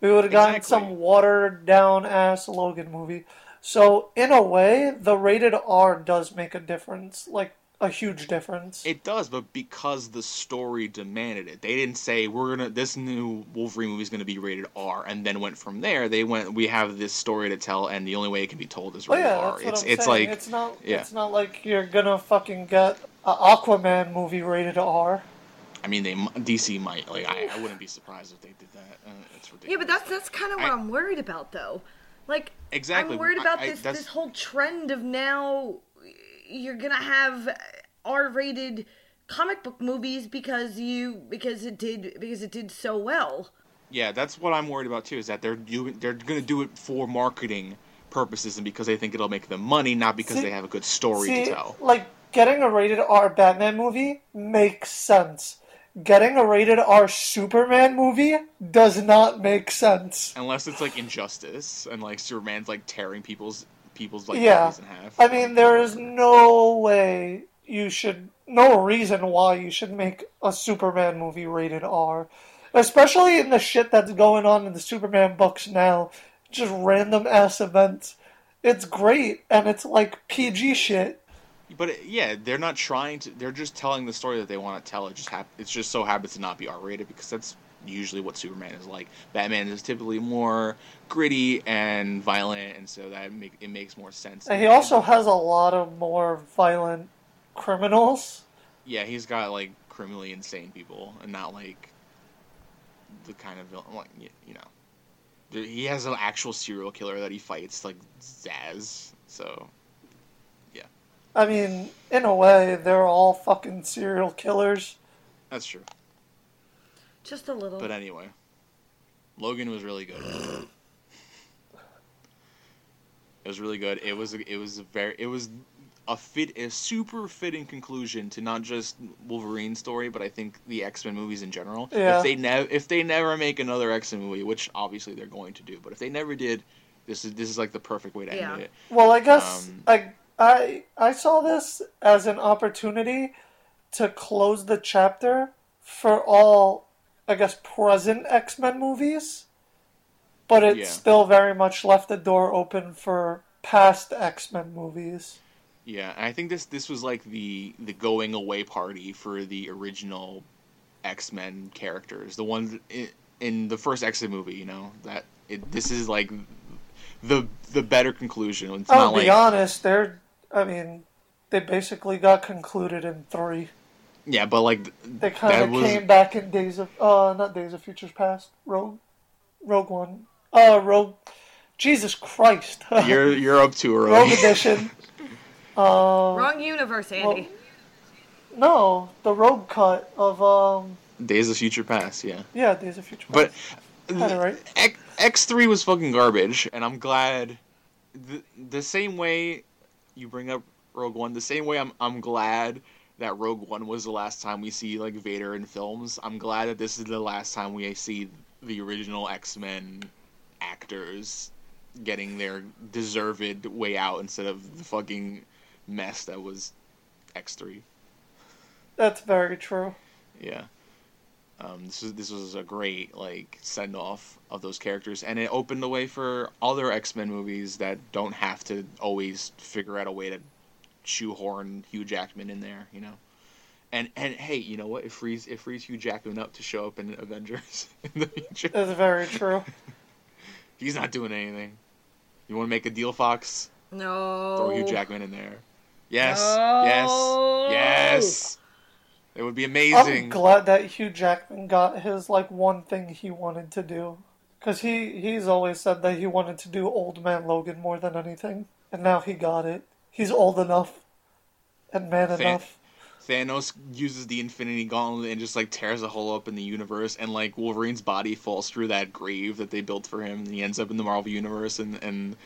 We would have gotten Exactly. some watered down ass Logan movie. So in a way, the rated R does make a difference, like a huge difference. It does, but because the story demanded it, they didn't say we're gonna this new Wolverine movie is gonna be rated R, and then went from there. They went, we have this story to tell, and the only way it can be told is oh rated yeah, R. It's I'm it's saying. like it's not yeah. it's not like you're gonna fucking get an Aquaman movie rated R. I mean, they DC might like I, I wouldn't be surprised if they did that. Uh, it's ridiculous. Yeah, but that's that's kind of what I- I, am worried about, though. Like, Exactly, I'm worried about I- this that's- this whole trend of now you're gonna have R-rated comic book movies because you because it did because it did so well. yeah, that's what I'm worried about too. Is that they're doing they're gonna do it for marketing purposes and because they think it'll make them money, not because See- they have a good story See, to tell. like getting a rated R Batman movie makes sense. Getting a rated R Superman movie does not make sense. Unless it's like Injustice and like Superman's like tearing people's people's like Yeah. bodies in half. I mean, there is no way you should, no reason why you should make a Superman movie rated R. Especially in the shit that's going on in the Superman books now. Just random ass events. It's great, and it's like PG shit. But uh, yeah, they're not trying to. They're just telling the story that they want to tell. It just hap- It just so happens to not be R rated because that's usually what Superman is like. Batman is typically more gritty and violent, and so that make it makes more sense. And he also has a lot of more violent criminals. yeah, he's got like criminally insane people, and not like the kind of villain. Like you know, he has an actual serial killer that he fights, like Zsasz. So I mean, in a way, they're all fucking serial killers. that's true. Just a little. But anyway, Logan was really good. It was really good. It was it was a very it was a fit a super fitting conclusion to not just Wolverine's story, but I think the X Men movies in general. Yeah. If they never if they never make another X Men movie, which obviously they're going to do, but if they never did, this is this is like the perfect way to Yeah. end it. Well, I guess Um, I I I saw this as an opportunity to close the chapter for all I guess present X-Men movies, but it Yeah. still very much left the door open for past X-Men movies. Yeah, I think this this was like the the going away party for the original X Men characters, the ones in, in the first X Men movie. You know that it, this is like the the better conclusion. It's I'll be like honest, they're I mean they basically got concluded in three. yeah, but like They kind of was came back in Days of uh not Days of Futures Past, Rogue Rogue One. Uh Rogue Jesus Christ. you're you're up to Rogue early. Edition. Uh, Wrong universe, Andy. no, the Rogue cut of um Days of Future Past, yeah. yeah, Days of Future But Past. Had it right. X three was fucking garbage, and I'm glad. The, the same way you bring up Rogue One, the same way I'm I'm glad that Rogue One was the last time we see like Vader in films. I'm glad that this is the last time we see the original X Men actors getting their deserved way out instead of the fucking mess that was X three. That's very true. Yeah. Um, this was this was a great like send off of those characters, and it opened the way for other X Men movies that don't have to always figure out a way to shoehorn Hugh Jackman in there, you know. And and hey, you know what? It frees it frees Hugh Jackman up to show up in Avengers in the future. That's very true. He's not doing anything. You want to make a deal, Fox? No. Throw Hugh Jackman in there. Yes, No. yes, yes. It would be amazing. I'm glad that Hugh Jackman got his like one thing he wanted to do, because he he's always said that he wanted to do Old Man Logan more than anything, and now he got it. He's old enough and man enough. Thanos uses the Infinity Gauntlet and just like tears a hole up in the universe, and like Wolverine's body falls through that grave that they built for him, and he ends up in the Marvel universe. And and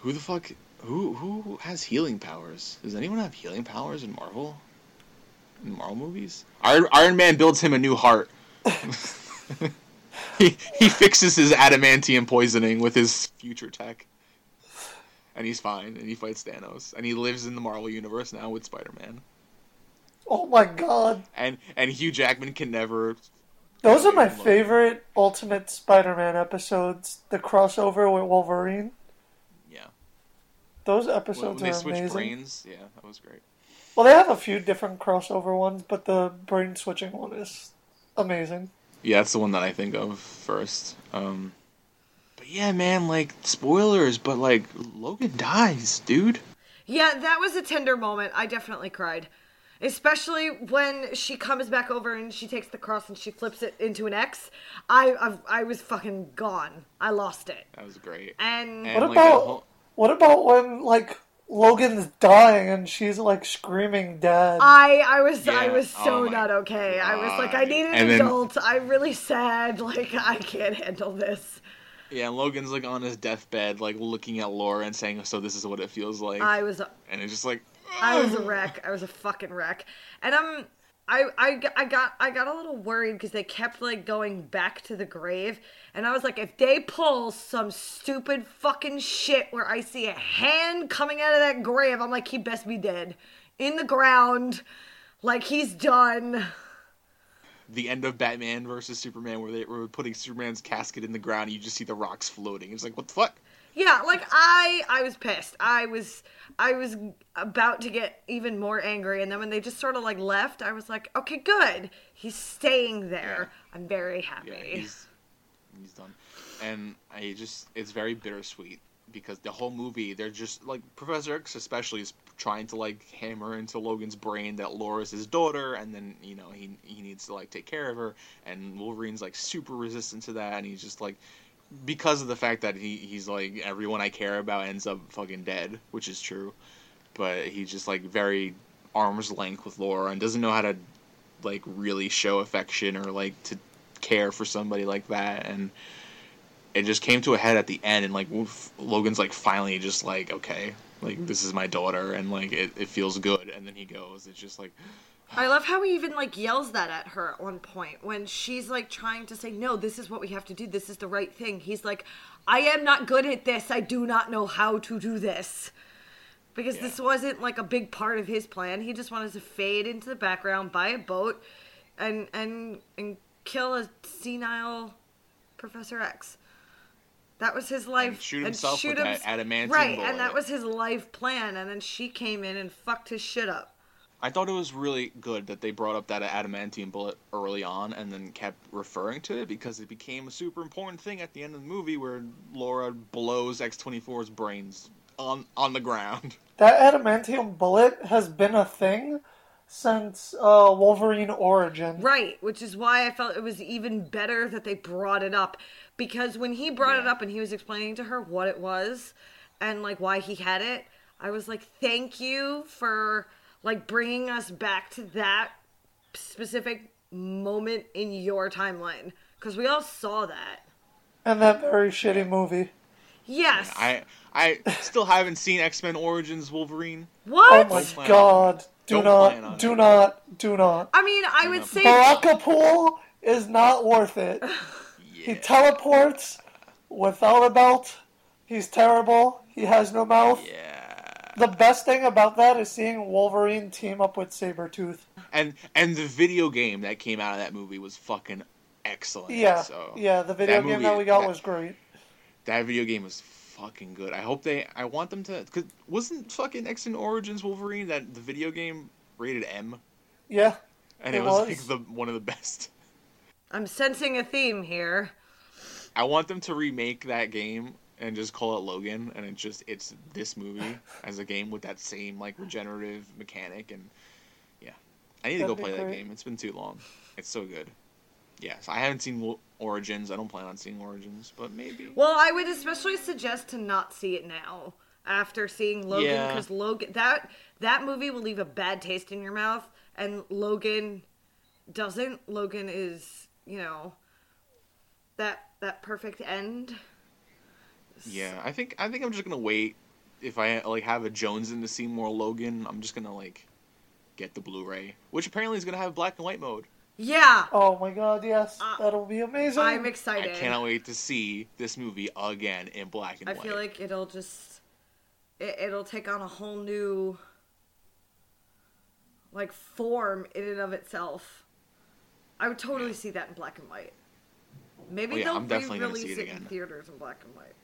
who the fuck? Who who has healing powers? Does anyone have healing powers in Marvel? In Marvel movies, Iron Iron Man builds him a new heart. he he fixes his adamantium poisoning with his future tech. And he's fine, and he fights Thanos, and he lives in the Marvel universe now with Spider Man Oh my god, and and Hugh Jackman can never. those are my favorite Ultimate Spider-Man episodes. The crossover with Wolverine. Yeah, Those when, episodes when they are switch amazing. brains, yeah, that was great. Well, they have a few different crossover ones, but the brain switching one is amazing. Yeah, that's the one that I think of first. Um, but yeah, man, like spoilers, but like Logan dies, dude. Yeah, that was a tender moment. I definitely cried. Especially when she comes back over and she takes the cross and she flips it into an X. I I, I was fucking gone. I lost it. That was great. And, And What like about whole- what about when like Logan's dying and she's like screaming "Dad"? I I was I was so Oh not okay. I was like I God. need an And then- adult. I'm really sad. Like I can't handle this. Yeah, and Logan's like on his deathbed, like looking at Laura and saying, "So this is what it feels like," I was and it's just like, I was a wreck. I was a fucking wreck. And I'm I I I got I got a little worried because they kept like going back to the grave, and I was like, if they pull some stupid fucking shit where I see a hand coming out of that grave, I'm like, he best be dead in the ground, like he's done. the end of Batman versus Superman, where they were putting Superman's casket in the ground, and you just see the rocks floating. It's like, what the fuck? Yeah, like I I was pissed. I was I was about to get even more angry and then when they just sort of like left, I was like, "Okay, good. He's staying there. I'm very happy." Yeah, he's he's done, and I just it's very bittersweet because the whole movie they're just like Professor X especially is trying to like hammer into Logan's brain that Laura's his daughter, and then you know he he needs to like take care of her, and Wolverine's like super resistant to that, and he's just like because of the fact that he he's like everyone I care about ends up fucking dead, which is true, but he's just like very arm's length with Laura and doesn't know how to like really show affection or like to care for somebody like that. And it just came to a head at the end and like woof, logan's like finally just like okay like this is my daughter and like it, it feels good. And then he goes it's just like I love how he even like yells that at her at one point when she's like trying to say, "No, this is what we have to do. This is the right thing." He's like, "I am not good at this. I do not know how to do this." Because Yeah. this wasn't like a big part of his plan. He just wanted to fade into the background, buy a boat, and and and kill a senile Professor X. That was his life. And shoot himself with that adamantium Right, bullet. and that was his life plan. And then she came in and fucked his shit up. I thought it was really good that they brought up that adamantium bullet early on and then kept referring to it because it became a super important thing at the end of the movie where laura blows x24's brains on on the ground. That adamantium bullet has been a thing since uh, Wolverine Origin. Right, which is why I felt it was even better that they brought it up. Because when he brought it up and he was explaining to her what it was and like why he had it, I was like, "Thank you for like bringing us back to that specific moment in your timeline because we all saw that." And that very shitty movie. Yes. i i still haven't seen x-men origins wolverine What? Oh my god. Do Don't not, do it. not, do not. I mean, I would say Baraka Pool is not worth it. He teleports without a belt. He's terrible. He has no mouth. yeah The best thing about that is seeing Wolverine team up with Sabretooth. and and the video game that came out of that movie was fucking excellent. Yeah, so yeah, the video that game movie- that we got that- was great. that video game was fucking good. I hope they. I want them to. Cause wasn't fucking X and Origins Wolverine that the video game rated M, Yeah, and It it, was, was. like the one of the best. I'm sensing a theme here. I want them to remake that game and just call it Logan, and it's just it's this movie as a game with that same like regenerative mechanic, and yeah, I need to That'd go be play that game. It's been too long. It's so good. Yes, I haven't seen Origins. I don't plan on seeing Origins, but maybe. Well, I would especially suggest to not see it now after seeing Logan Yeah. because Logan that that movie will leave a bad taste in your mouth, and Logan doesn't. Logan is you know that that perfect end. Yeah, I think I think I'm just gonna wait. If I like have a Jones in to see more Logan, I'm just gonna like get the Blu-ray, which apparently is gonna have black and white mode. Yeah, Oh my god, yes, Uh, that'll be amazing. I'm excited. I cannot wait to see this movie again in black and I white. I feel like it'll just it, it'll take on a whole new like form in and of itself. I would totally see that in black and white. Maybe Oh, yeah, they'll I'm definitely gonna re-release see it it in theaters in black and white.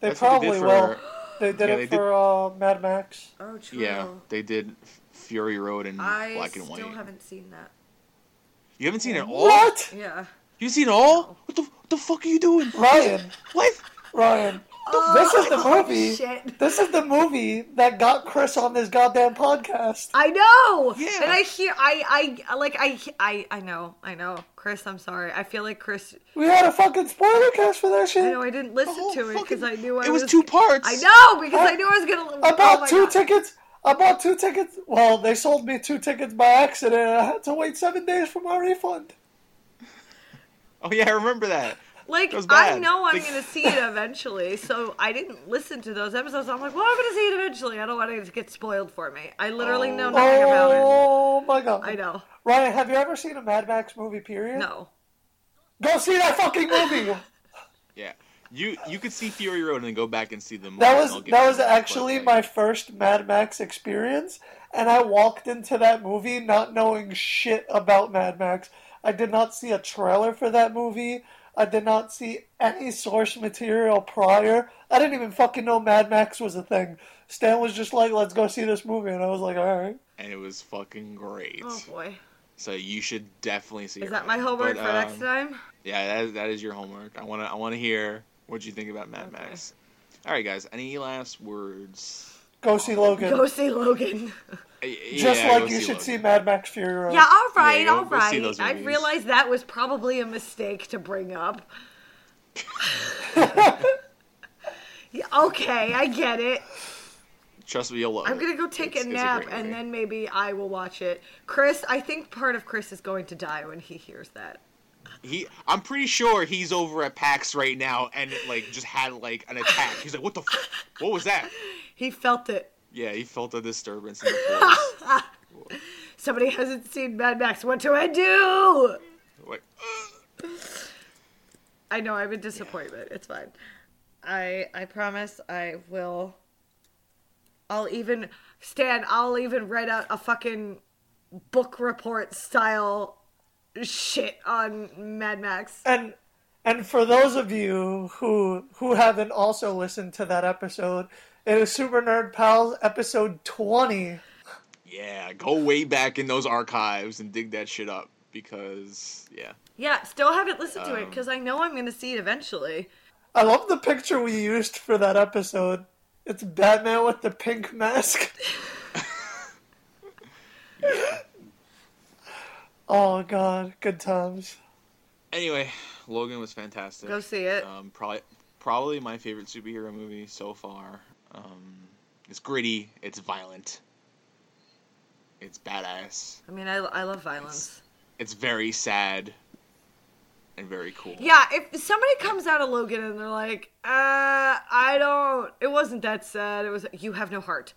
They That's what they probably will. They did Yeah, it they did- for uh, Mad Max. Oh, true. Yeah, they did Fury Road in I black and White. I still white. haven't seen that. You haven't seen it all? What? Yeah. You seen it all? What the what the fuck are you doing? Ryan, What? Ryan, this oh, is the Oh, movie. shit. This is the movie that got Chris on this goddamn podcast. I know. Yeah. And I hear I I like I I I know. I know. Chris, I'm sorry. I feel like Chris We had a fucking spoiler cast for that shit. I know I didn't listen oh, to it because I knew I was. it was, was two parts. I know because I, knew I was gonna. I oh bought my two God. tickets. I bought two tickets. Well, they sold me two tickets by accident. I had to wait seven days for my refund. Oh yeah, I remember that. Like I know I'm gonna see it eventually, so I didn't listen to those episodes. I'm like, well, I'm gonna see it eventually. I don't want it to get spoiled for me. I literally know Oh. nothing about it. Oh my god! I know. Ryan, have you ever seen a Mad Max movie? Period. No. Go see that fucking movie. Yeah, you you could see Fury Road and then go back and see the. That was that was actually but, my first Mad Max experience, and I walked into that movie not knowing shit about Mad Max. I did not see a trailer for that movie. I did not see any source material prior. I didn't even fucking know Mad Max was a thing. Stan was just like, "Let's go see this movie," and I was like, "All right." and it was fucking great. Oh boy. So you should definitely see. Is it, that my homework But, for next um, time? Yeah, that is, that is your homework. I wanna I wanna hear what you think about Mad Okay. Max. All right, guys. Any last words? Go see Logan. Go see Logan. Uh, just yeah, like you see should Logan. see Mad Max Fury Road. Yeah, all right, go- all go see right. those I movies. realized that was probably a mistake to bring up. Yeah, okay, I get it. Trust me, you'll love I'm it. gonna go take It's- a nap great and movie. then maybe I will watch it. Chris, I think part of Chris is going to die when he hears that. He, I'm pretty sure he's over at PAX right now and like just had like an attack. He's like, "What the? F- what was that?" He felt it. Yeah, he felt a disturbance in the force. Somebody hasn't seen Mad Max. What do I do? like, I know I'm a disappointment. It's fine. I I promise I will. I'll even Stan. I'll even write out a fucking book report style shit on Mad Max. And and for those of you who who haven't also listened to that episode, it is Super Nerd Pals episode twenty. yeah, go way back in those archives and dig that shit up because yeah, Yeah, still haven't listened to it Um, because I know I'm gonna see it eventually. I love the picture we used for that episode. It's Batman with the pink mask. yeah. oh god, good times. Anyway, Logan was fantastic. Go see it. Um, probably probably my favorite superhero movie so far. Um, it's gritty. It's violent. It's badass. I mean, I, I love violence. It's very sad. And very cool. Yeah, if somebody comes out of Logan and they're like, uh, I don't, it wasn't that sad. It was, you have no heart.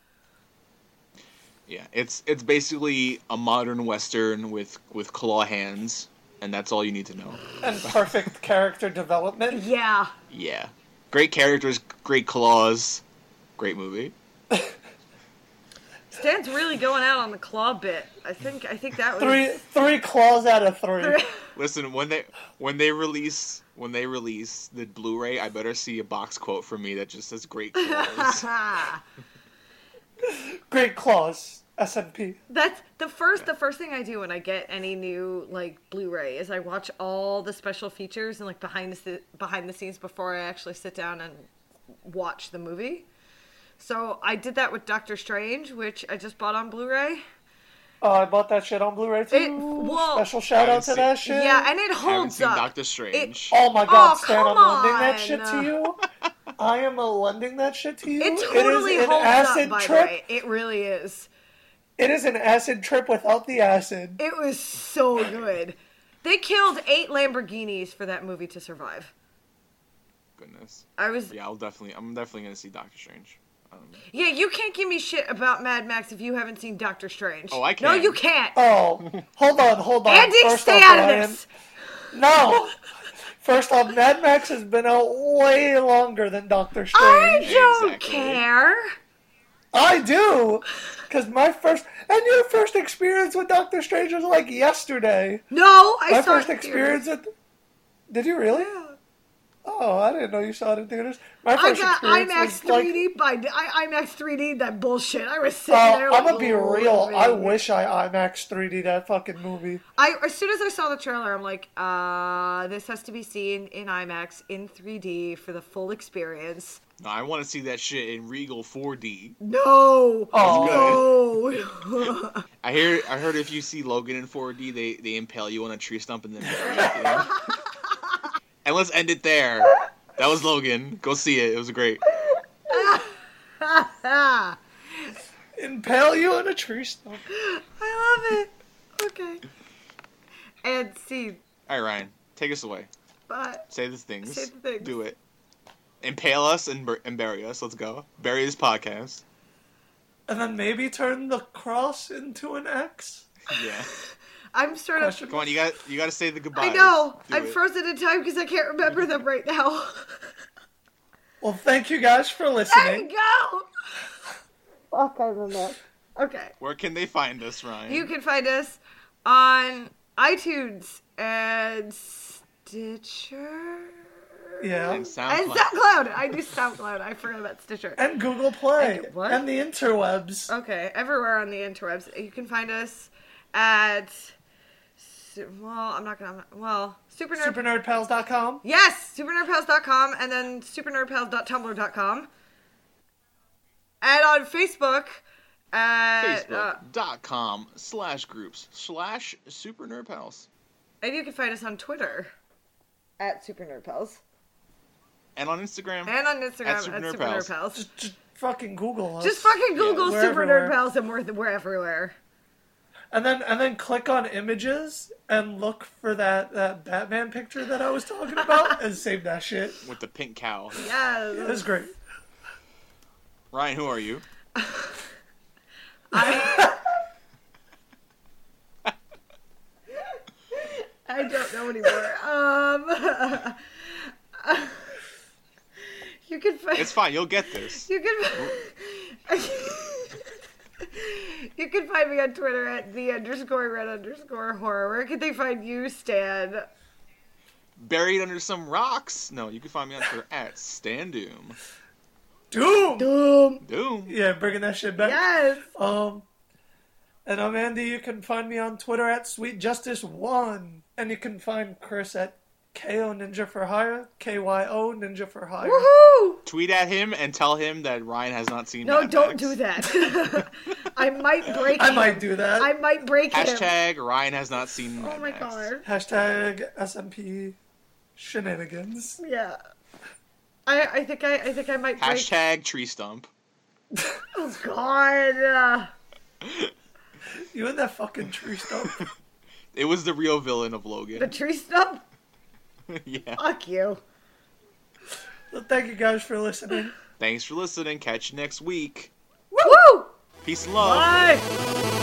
Yeah, it's it's basically a modern western with with claw hands, and that's all you need to know. And perfect character development. Yeah. Yeah, great characters, great claws, great movie. Stan's really going out on the claw bit. I think, I think that was. Three three claws out of three. Listen, when they when they release when they release the Blu-ray, I better see a box quote from me that just says "great claws." Great claws. SNP. That's the first the first thing I do when I get any new like Blu-ray is I watch all the special features and like behind the behind the scenes before I actually sit down and watch the movie. So I did that with Doctor Strange, which I just bought on Blu-ray. Oh, I bought that shit on Blu-ray too. It- well- Special shout out to Haven't that shit. Yeah, and it I haven't holds seen up. Doctor Strange. Oh my god, Oh, Stan, I'm come lending that shit to you. I am uh, lending that shit to you. It totally is an holds acid up, by trip. the way. It really is. It is an acid trip without the acid. It was so good. They killed eight Lamborghinis for that movie to survive. Goodness. I was Yeah, I'll definitely. I'm definitely gonna see Doctor Strange. Um, Yeah, you can't give me shit about Mad Max if you haven't seen Doctor Strange. Oh, I can't. No, you can't. Oh, hold on, hold on. Andy, First stay off, out of this. No. First off, Mad Max has been out way longer than Doctor Strange. I don't Exactly. care. I do, because my first and your first experience with Doctor Strange was like yesterday. No, I My saw first it in experience with. Did you really? theaters. Oh, I didn't know you saw it in theaters. My I first got IMAX 3D by I, IMAX 3D that bullshit. I was sitting Uh, there. I'm gonna be real. I living. wish I IMAX 3D that fucking movie. I as soon as I saw the trailer, I'm like, uh, this has to be seen in IMAX in 3D for the full experience. no, I want to see that shit in Regal 4D. No. Oh. No. I hear. I heard if you see Logan in 4D, they they impale you on a tree stump and then. bury you at the end. And let's end it there. That was Logan. Go see it. It was great. Impale you on a tree stump. I love it. Okay. And see, All right, Ryan, take us away. but Say the things. Say the things. Do it. Impale us and, bur- and bury us. Let's go. Bury this podcast. And then maybe turn the cross into an X? Yeah. I'm sort of. Question Come on, you got you got to say the goodbye. I know. Do I'm it. frozen in time because I can't remember them right now. Well, thank you guys for there you listening. go. Fuck, I remember. Okay. Where can they find us, Ryan? You can find us on iTunes and Stitcher. Yeah. and SoundCloud. And SoundCloud. I do SoundCloud. I forgot about Stitcher. And Google Play. And what? And the interwebs. Okay, everywhere on the interwebs. You can find us at. Su- Well, I'm not gonna. Well, Super Nerd. SuperNerdPals.com. yes, supernerdpals.com and then supernerdpals.tumblr.com. And on Facebook at. Uh, Facebook.com slash groups slash super nerd pals. and you can find us on Twitter at Super Nerd Pals. And on Instagram. And on Instagram at Super Super, Nerd Nerd Pals. Pals. Just, just fucking Google us. Just fucking Google we're Super everywhere. Nerd Pals and we're, we're everywhere. And then and then click on images and look for that, that Batman picture that I was talking about and save that shit. with the pink cow. It Yes. was great. Ryan, who are you? I, I don't know anymore. Um, you can find. It's fine. You'll get this. You can. you can find me on Twitter at the underscore red underscore horror. Where can they find you, Stan? Buried under some rocks. No, you can find me on Twitter at Stan Doom. Doom! Boom. Doom. Yeah, bringing that shit back. Yes. Um, and I'm Andy. You can find me on Twitter at Sweet Justice One, and you can find Chris at Kyo Ninja for Hire, K Y O Ninja for Hire. Woohoo! Tweet at him and tell him that Ryan has not seen. No, Mad don't Max. do that. I might break. I him. might do that. I might break him. Hashtag Ryan has not seen. Oh Mad my Max. god. Hashtag SNP shenanigans. Yeah. I I think I I think I might break. Hashtag tree stump. Oh god. You and that fucking tree stump. It was the real villain of Logan. the tree stump. yeah. Fuck you. well, thank you guys for listening. Thanks for listening. Catch you next week. Woo! Peace and love. Bye.